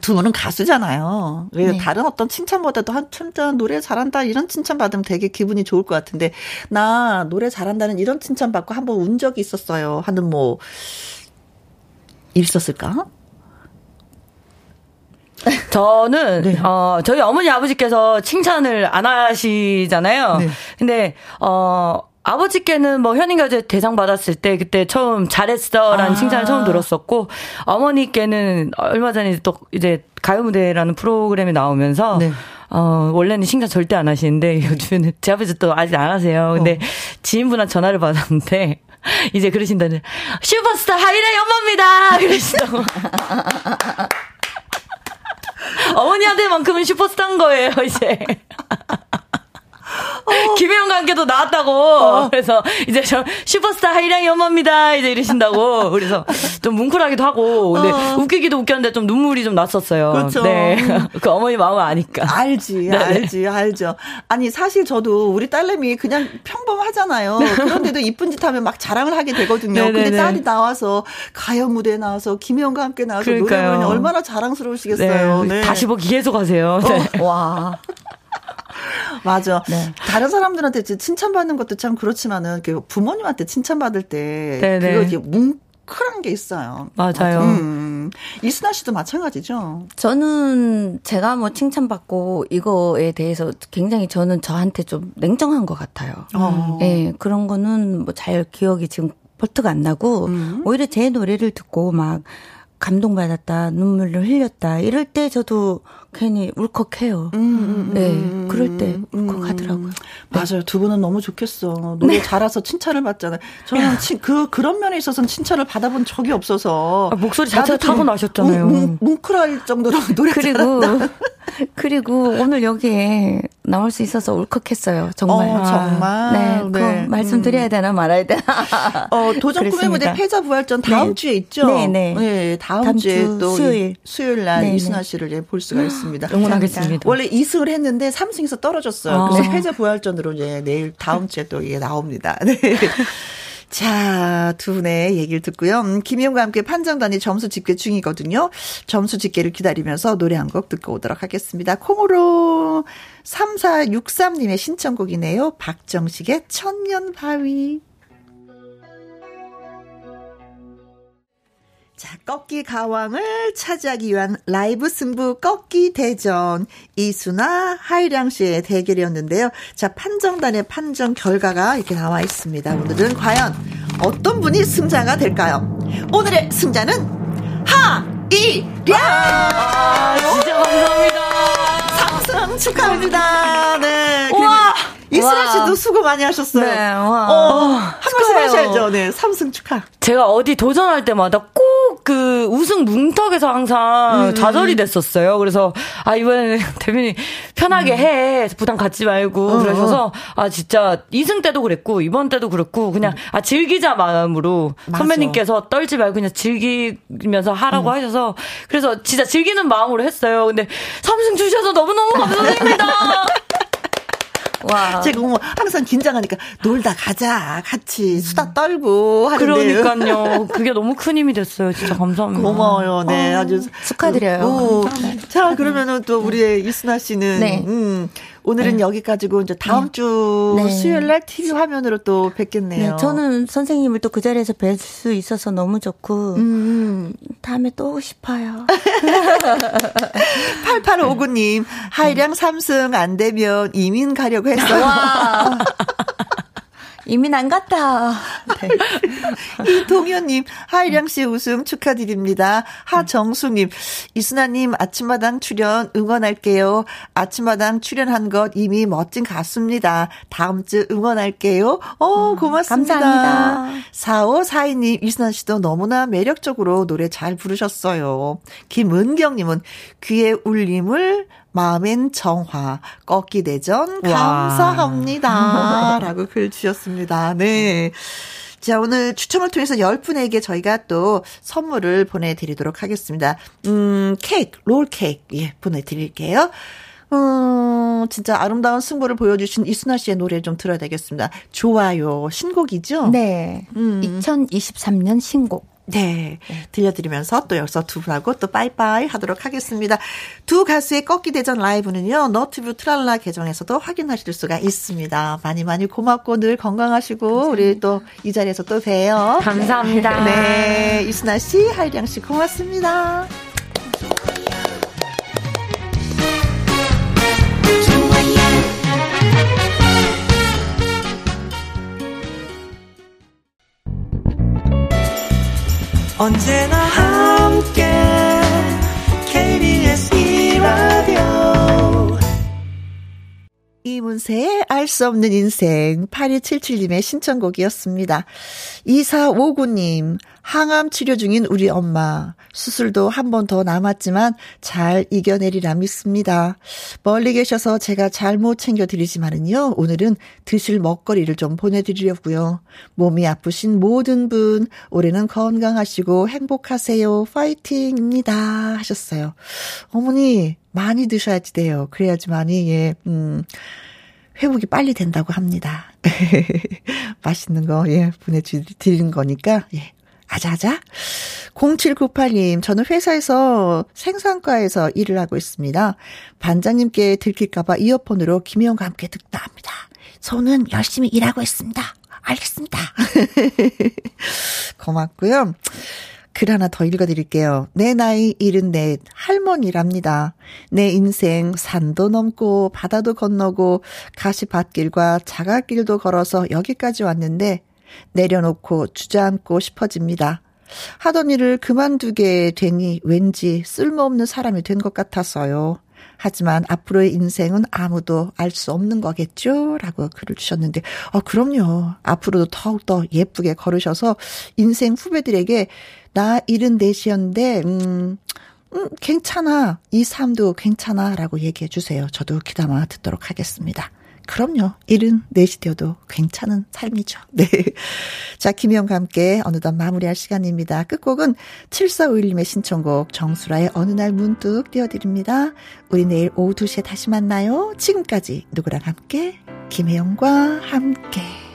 두 분은 가수잖아요. 네. 다른 어떤 칭찬보다도 한 칭찬 노래 잘한다 이런 칭찬 받으면 되게 기분이 좋을 것 같은데 나 노래 잘한다는 이런 칭찬 받고 한번 운 적이 있었어요. 하는 뭐 있었을까? 저는 네. 어 저희 어머니 아버지께서 칭찬을 안 하시잖아요. 네. 근데 어 아버지께는 뭐 현인가제 대상 받았을 때 그때 처음 잘했어라는 아. 칭찬을 처음 들었었고 어머니께는 얼마 전에 또 이제 가요 무대라는 프로그램에 나오면서 네. 어, 원래는 칭찬 절대 안 하시는데 요즘에는 제 아버지 또 아직 안 하세요. 근데 어. 지인분한테 전화를 받았는데 이제 그러신다는 슈퍼스타 하이라이 엄마입니다. 그러시다고. 어머니한테만큼은 슈퍼스타인 거예요, 이제. 어. 김혜영과 함께도 나왔다고. 어. 그래서 이제 저 슈퍼스타 하이량이 엄마입니다. 이제 이러신다고. 그래서 좀 뭉클하기도 하고. 근데 어. 웃기기도 웃겼는데 좀 눈물이 좀 났었어요. 그렇죠. 네. 그 어머니 마음을 아니까. 알지, 네, 네 알지, 알죠. 아니, 사실 저도 우리 딸내미 그냥 평범하잖아요. 네. 그런데도 이쁜 짓 하면 막 자랑을 하게 되거든요. 네네네. 근데 네, 딸이 나와서 가요 무대에 나와서 김혜영과 함께 나와서 노래 부르면 얼마나 자랑스러우시겠어요. 네. 다시 보기 계속 하세요. 네. 와. 맞아. 네. 다른 사람들한테 칭찬받는 것도 참 그렇지만은 그 부모님한테 칭찬받을 때 네네. 그거 이게 뭉클한 게 있어요. 맞아요. 음. 이순아 씨도 마찬가지죠. 저는 제가 뭐 칭찬받고 이거에 대해서 굉장히 저는 저한테 좀 냉정한 것 같아요. 어. 네, 그런 거는 뭐 잘 기억이 지금 벌떡 안 나고 음. 오히려 제 노래를 듣고 막 감동받았다, 눈물을 흘렸다 이럴 때 저도 괜히 울컥해요. 음, 음, 음 네, 음, 그럴 때 울컥하더라고요. 네. 맞아요. 두 분은 너무 좋겠어. 노래 네. 잘해서 칭찬을 받잖아요. 저는 치, 그 그런 면에 있어서는 칭찬을 받아본 적이 없어서 아, 목소리 자체가 타고 나셨잖아요. 뭉, 뭉클할 정도로 노래 그리고 잘한다. 그리고 오늘 여기에 나올 수 있어서 울컥했어요. 정말. 어, 정말. 네, 네. 그 말씀드려야 되나 말아야 되나. 어, 도전 꿈의 무대 패자 부활전 다음 네. 주에 있죠. 네, 네. 네 다음, 다음 주에 또 수요일 수요일 날 네, 이순아 씨를 볼 수가 있 습니다. 있습니다. 응원하겠습니다. 원래 2승을 했는데 3승에서 떨어졌어요. 아. 그래서 패자 부활전으로 이제 내일 다음 주에 또 이게 나옵니다. 네. 자, 두 분의 얘기를 듣고요. 음, 김희영과 함께 판정단이 점수 집계 중이거든요. 점수 집계를 기다리면서 노래 한 곡 듣고 오도록 하겠습니다. 콩으로 3463님의 신청곡이네요. 박정식의 천년 바위. 자, 꺾기 가왕을 차지하기 위한 라이브 승부 꺾기 대전. 이수나 하이량 씨의 대결이었는데요. 자, 판정단의 판정 결과가 이렇게 나와 있습니다. 오늘은 과연 어떤 분이 승자가 될까요? 오늘의 승자는 하이량! 아, 진짜 감사합니다. 상승 축하합니다. 네. 우와! 이슬아 씨도 수고 많이 하셨어요. 네, 와. 어, 한 말씀 하셔야죠. 네, 삼승 축하. 제가 어디 도전할 때마다 꼭 그 우승 문턱에서 항상 음. 좌절이 됐었어요. 그래서 아 이번에는 대표님 편하게 음. 해 부담 갖지 말고 어, 그러셔서 어. 아 진짜 2승 때도 그랬고 이번 때도 그랬고 그냥 아 즐기자 마음으로 맞아. 선배님께서 떨지 말고 그냥 즐기면서 하라고 음. 하셔서 그래서 진짜 즐기는 마음으로 했어요. 근데 3승 주셔서 너무너무 감사드립니다. 와. 제가 뭐 항상 긴장하니까 놀다 가자. 같이 수다 떨고 하는데. 그러니까요. 그게 너무 큰 힘이 됐어요. 진짜 감사합니다. 고마워요. 네. 어, 아주 축하드려요. 오. 자, 그러면은 또 우리 이순아 씨는 네. 음, 오늘은 네. 여기까지고 이제 다음 네. 주 네. 수요일 날 TV 화면으로 또 뵙겠네요. 네, 저는 선생님을 또 그 자리에서 뵐 수 있어서 너무 좋고 음. 다음에 또 오고 싶어요. 8859님 하이량 3승 안 되면 이민 가려고 했어요. 이민 안 갔다. 네. 이동현님, 하이량 씨 우승 축하드립니다. 하정수님, 이순아님 아침마당 출연 응원할게요. 아침마당 출연한 것 이미 멋진 가수입니다. 다음 주 응원할게요. 어, 음, 고맙습니다. 감사합니다. 4542님, 이순아 씨도 너무나 매력적으로 노래 잘 부르셨어요. 김은경님은 귀에 울림을 마음엔 정화, 꺾기 대전 감사합니다. 라고 글 주셨습니다. 네. 자, 오늘 추첨을 통해서 10분에게 저희가 또 선물을 보내드리도록 하겠습니다. 음, 케이크, 롤 케이크, 예, 보내드릴게요. 음, 진짜 아름다운 승부를 보여주신 이순아 씨의 노래 좀 들어야 되겠습니다. 좋아요. 신곡이죠? 네. 음. 2023년 신곡. 네. 들려드리면서 또 여기서 두 분하고 또 빠이빠이 하도록 하겠습니다. 두 가수의 꺾기 대전 라이브는요, 너튜브 트랄라 계정에서도 확인하실 수가 있습니다. 많이 많이 고맙고 늘 건강하시고, 감사합니다. 우리 또 이 자리에서 또 봬요. 감사합니다. 네. 이순아 씨, 하이량 씨 고맙습니다. 언제나 함께 KBS 이라디오 이문세의 알 수 없는 인생 8277님의 신청곡이었습니다. 2459님 항암 치료 중인 우리 엄마. 수술도 한 번 더 남았지만 잘 이겨내리라 믿습니다. 멀리 계셔서 제가 잘못 챙겨드리지만은요, 오늘은 드실 먹거리를 좀 보내드리려고요. 몸이 아프신 모든 분, 올해는 건강하시고 행복하세요. 파이팅입니다. 하셨어요. 어머니, 많이 드셔야지 돼요. 그래야지만이, 예, 음, 회복이 빨리 된다고 합니다. 맛있는 거, 예, 보내드리는 거니까, 예, 아자아자. 0798님, 저는 회사에서 생산과에서 일을 하고 있습니다. 반장님께 들킬까봐 이어폰으로 김혜영과 함께 듣다 합니다. 저는 열심히 일하고 있습니다. 알겠습니다. 고맙고요. 글 하나 더 읽어드릴게요. 내 나이 74, 할머니랍니다. 내 인생 산도 넘고 바다도 건너고 가시밭길과 자갈길도 걸어서 여기까지 왔는데 내려놓고 주저앉고 싶어집니다. 하던 일을 그만두게 되니 왠지 쓸모없는 사람이 된 것 같아서요. 하지만 앞으로의 인생은 아무도 알 수 없는 거겠죠? 라고 글을 주셨는데, 어, 그럼요. 앞으로도 더욱더 예쁘게 걸으셔서 인생 후배들에게 나 74이었는데, 음, 음, 괜찮아. 이 삶도 괜찮아. 라고 얘기해 주세요. 저도 귀담아 듣도록 하겠습니다. 그럼요. 일은 내시되어도 괜찮은 삶이죠. 네. 자, 김희영과 함께 어느덧 마무리할 시간입니다. 끝곡은 7451님의 신청곡 정수라의 어느 날 문득 띄워드립니다. 우리 내일 오후 2시에 다시 만나요. 지금까지 누구랑 함께? 김혜영과 함께.